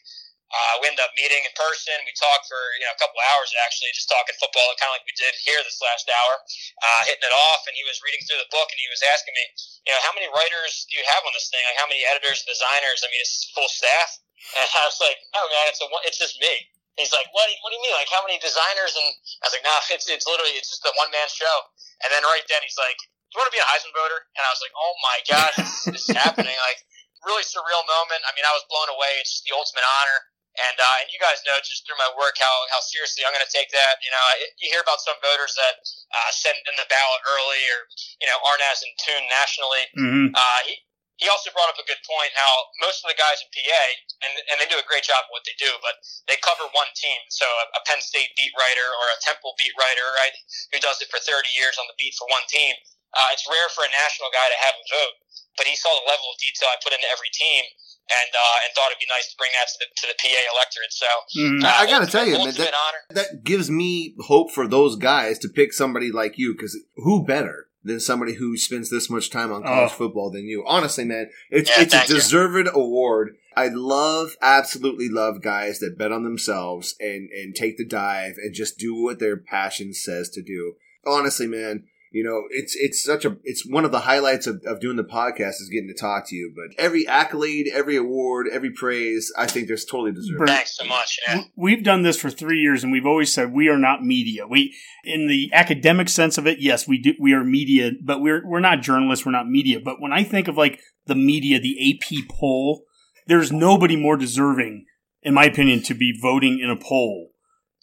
Uh, we ended up meeting in person. We talked for you know a couple hours actually, just talking football, kind of like we did here this last hour, uh, hitting it off. And he was reading through the book, and he was asking me, you know, how many writers do you have on this thing? Like how many editors designers? I mean, it's full staff. And I was like, no man, it's a it's just me. He's like, what? do you- What do you mean? Like how many designers? And I was like, nah, it's it's literally it's just a one man show. And then right then he's like, do you want to be a Heisman voter? And I was like, oh my gosh, this, this is happening. Like really surreal moment. I mean, I was blown away. It's just the ultimate honor. And uh, and you guys know just through my work how, how seriously I'm going to take that. You know, I- you hear about some voters that uh, send in the ballot early or you know aren't as in tune nationally. Mm-hmm. Uh, he he also brought up a good point how most of the guys in PA and and they do a great job of what they do, but they cover one team. So a, a Penn State beat writer or a Temple beat writer, right, who does it for 30 years on the beat for one team. Uh, it's rare for a national guy to have a vote, but he saw the level of detail I put into every team, and uh, and thought it'd be nice to bring that to the to the PA electorate. So Mm-hmm. uh, I gotta tell you, man, that- honor. that gives me hope for those guys to pick somebody like you because who better than somebody who spends this much time on college Oh. football than you honestly man it's, Yeah, it's a thank you. deserved award i love absolutely love guys that bet on themselves and and take the dive and just do what their passion says to do honestly man you know it's it's such a it's one of the highlights of, of doing the podcast is getting to talk to you but every accolade every award every praise i think there's totally deserved Bert, Thanks so much. Yeah. w- We've done this for three years, and we've always said we are not media. We, in the academic sense of it, yes, we do. We are media, but we're we're not journalists. We're not media. But when I think of like the media, the AP poll, there's nobody more deserving, in my opinion, to be voting in a poll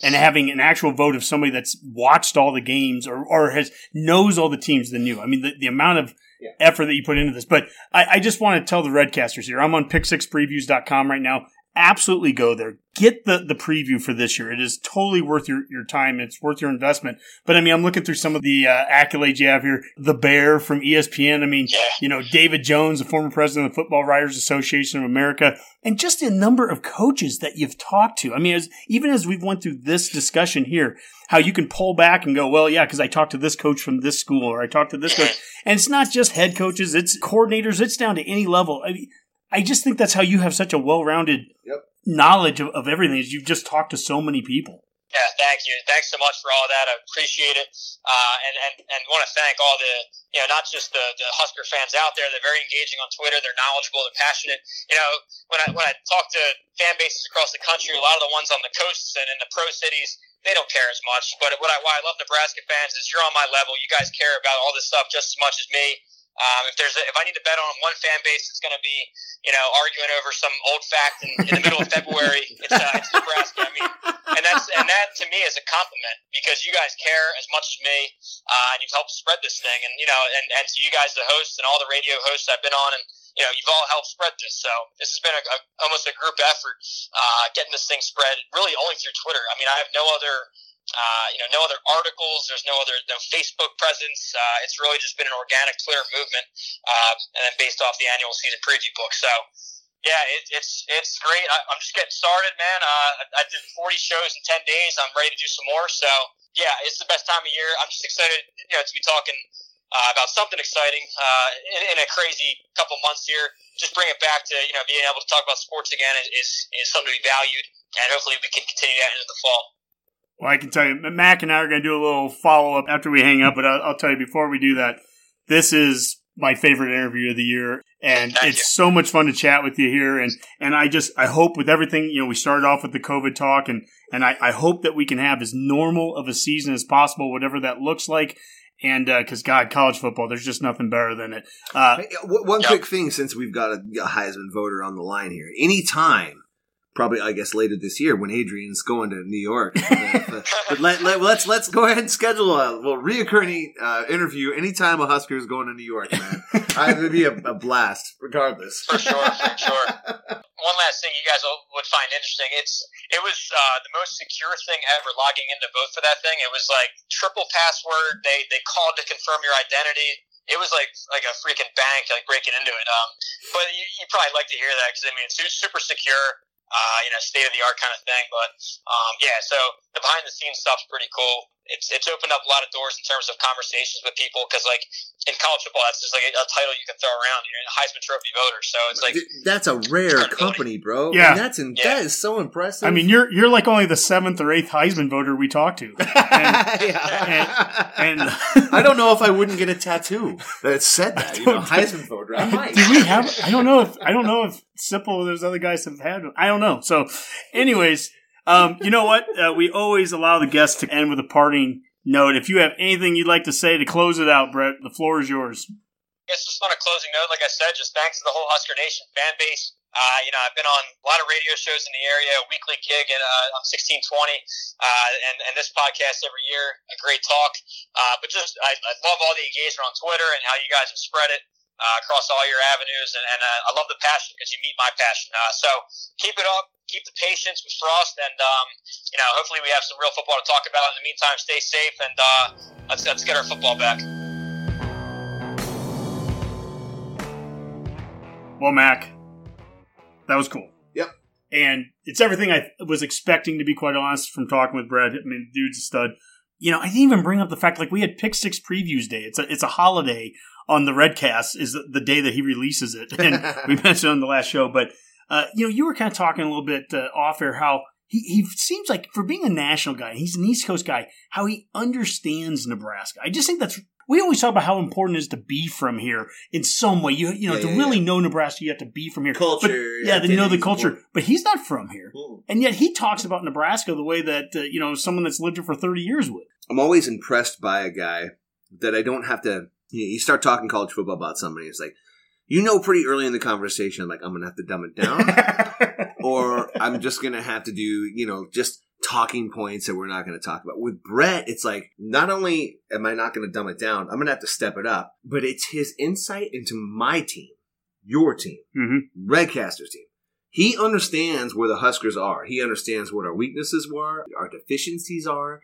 and having an actual vote of somebody that's watched all the games or, or has knows all the teams than you. I mean, the, the amount of Yeah. effort that you put into this. But I, I just want to tell the Redcasters here, I'm on pick6previews.com right now. Absolutely go there. Get the, the preview for this year. It is totally worth your, your time. It's worth your investment. But I mean, I'm looking through some of the uh, accolades you have here. The Bear from ESPN. I mean, Yeah. you know, David Jones, the former president of the Football Writers Association of America, and just a number of coaches that you've talked to. I mean, as, even as we've went through this discussion here, how you can pull back and go, well, yeah, because I talked to this coach from this school or I talked to this coach. And it's not just head coaches, it's coordinators, it's down to any level. I mean, I just think that's how you have such a well-rounded Yep. knowledge of, of everything is you've just talked to so many people. Yeah, thank you. Thanks so much for all that. I appreciate it. Uh, and, and, and want to thank all the, you know, not just the, the Husker fans out there. They're very engaging on Twitter. They're knowledgeable. They're passionate. You know, when I, when I talk to fan bases across the country, a lot of the ones on the coasts and in the pro cities, they don't care as much. But what I, why I love Nebraska fans is you're on my level. You guys care about all this stuff just as much as me. Um, if there's a, if I need to bet on one fan base, it's going to be you know arguing over some old fact in, in the middle of February. It's, uh, it's Nebraska. I mean, and that's and that to me is a compliment because you guys care as much as me, uh, and you've helped spread this thing. And you know, and and to you guys, the hosts and all the radio hosts I've been on, and you know, you've all helped spread this. So this has been a, a almost a group effort uh, getting this thing spread. Really, only through Twitter. I mean, I have no other uh, you know, no other articles. There's no other no Facebook presence. Uh, it's really just been an organic Twitter movement, uh, and then based off the annual season preview book. So, yeah, it, it's it's great. I, I'm just getting started, man. Uh, I, I did 40 shows in 10 days. I'm ready to do some more. So, yeah, it's the best time of year. I'm just excited, you know, to be talking uh, about something exciting uh, in, in a crazy couple months here. Just bring it back to you know being able to talk about sports again is is, is something to be valued, and hopefully we can continue that into the fall. Well, I can tell you, Mac and I are going to do a little follow up after we hang up, but I'll, I'll, tell you before we do that, this is my favorite interview of the year, and Thank it's you. so much fun to chat with you here. And and I just I hope with everything, you know, we started off with the COVID talk, and and I, I hope that we can have as normal of a season as possible, whatever that looks like. And because God, college football, there's just nothing better than it. Uh, Hey, One Yep. quick thing, since we've got a, a Heisman voter on the line here, anytime, probably I guess later this year when Adrian's going to New York, uh, but let, let, let's let's go ahead and schedule a well reoccurring uh, interview anytime a Husker is going to New York, man. uh, it would be a, a blast, regardless. For sure, for sure. One last thing you guys would find interesting. It's it was uh, the most secure thing ever logging in to vote for that thing. It was like triple password. They they called to confirm your identity. It was like like a freaking bank, like breaking into it. Um, but you, you probably like to hear that because I mean it's super secure. Uh, you know, state of the art kind of thing. But um, yeah, so the behind the scenes stuff's pretty cool. It's it's opened up a lot of doors in terms of conversations with people because like in college football, that's just like a, a title you can throw around. You're a Heisman Trophy voter, so it's like that's a rare company, bro. Yeah. And that's in, Yeah. that is so impressive. I mean, you're you're like only the seventh or eighth Heisman voter we talked to, Yeah. and I don't know if I wouldn't get a tattoo that said that. You know, Heisman voter. I might. Do we have? I don't know if I don't know if Sipple or those other guys have had. one. I don't know. So, anyways, um, you know what? Uh, we always allow the guests to end with a parting note. If you have anything you'd like to say to close it out, Brett, the floor is yours. Guess just on a closing note, like I said, just thanks to the whole Husker Nation fan base. Uh, you know, I've been on a lot of radio shows in the area, a weekly gig and, uh, on 1620, uh, and, and this podcast every year, a great talk. Uh, but just, I, I love all the engagement on Twitter and how you guys have spread it, uh, across all your avenues. And, and, uh, I love the passion because you meet my passion. Uh, so keep it up, keep the patience with Frost, and, um, you know, hopefully we have some real football to talk about. In the meantime, stay safe and, uh, let's, let's get our football back. Well, Mac, that was cool. Yep. And it's everything I was expecting, to be quite honest, from talking with Brad. I mean, dude's a stud. You know, I didn't even bring up the fact like we had Pick Six Previews Day. It's a it's a holiday on the Redcast is the, the day that he releases it, and we mentioned on the last show. But uh, you know, you were kind of talking a little bit uh, off air how he he seems like for being a national guy, he's an East Coast guy, how he understands Nebraska. I just think that's we always talk about how important it is to be from here in some way. You you know Yeah, to yeah, really yeah. know Nebraska, you have to be from here. Culture, But, yeah, to know the culture. support. But he's not from here, Mm. and yet he talks about Nebraska the way that uh, you know someone that's lived here for thirty years would. I'm always impressed by a guy that I don't have to. You, know, you start talking college football about somebody, it's like you know pretty early in the conversation, like I'm gonna have to dumb it down, or I'm just gonna have to do you know just talking points that we're not gonna talk about. With Brett, it's like not only am I not gonna dumb it down, I'm gonna have to step it up, but it's his insight into my team, your team, Mhm. Redcaster's team. He understands where the Huskers are. He understands what our weaknesses were, our deficiencies are,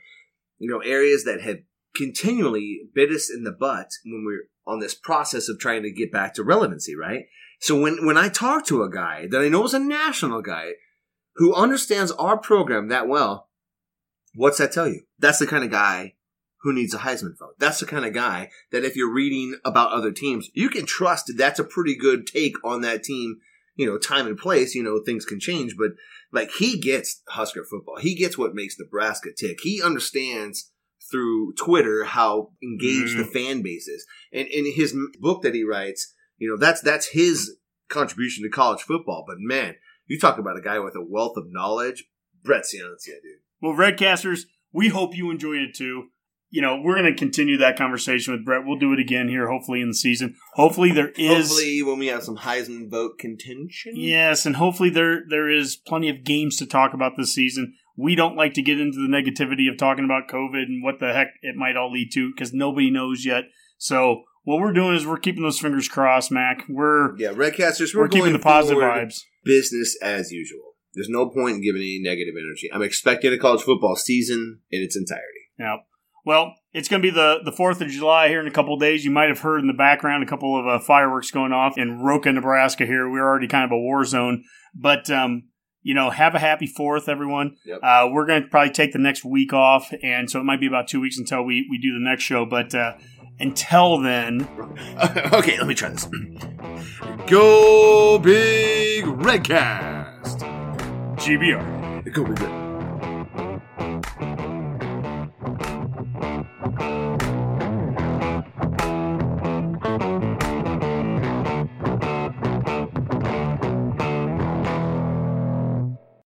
you know, areas that have continually bit us in the butt when we're on this process of trying to get back to relevancy, right? So when, when I talk to a guy that I know is a national guy who understands our program that well, what's that tell you? That's the kind of guy who needs a Heisman vote. That's the kind of guy that if you're reading about other teams, you can trust that that's a pretty good take on that team. You know, time and place, you know, things can change, but like he gets Husker football. He gets what makes Nebraska tick. He understands through Twitter how engaged the mm. fan base is. And in his book that he writes, you know, that's that's his contribution to college football. But man, you talk about a guy with a wealth of knowledge, Brett Ciancia, dude. Well, Redcasters, we hope you enjoyed it too. You know, we're going to continue that conversation with Brett. We'll do it again here, hopefully in the season. Hopefully there is. Hopefully, when we have some Heisman vote contention, Yes, and hopefully there there is plenty of games to talk about this season. We don't like to get into the negativity of talking about COVID and what the heck it might all lead to because nobody knows yet. So what we're doing is we're keeping those fingers crossed, Mac. We're yeah, Redcasters, we're, we're, keeping the positive vibes. business as usual. There's no point in giving any negative energy. I'm expecting a college football season in its entirety. Yeah. Well, it's going to be the the Fourth of July here in a couple of days. You might have heard in the background a couple of uh, fireworks going off in Roca, Nebraska. Here we're already kind of a war zone, but um, you know, have a happy Fourth, everyone. Yep. Uh, we're going to probably take the next week off, and so it might be about two weeks until we we do the next show. But uh, until then, okay, let me try this. Go big Redcast. GBR. Go big Red.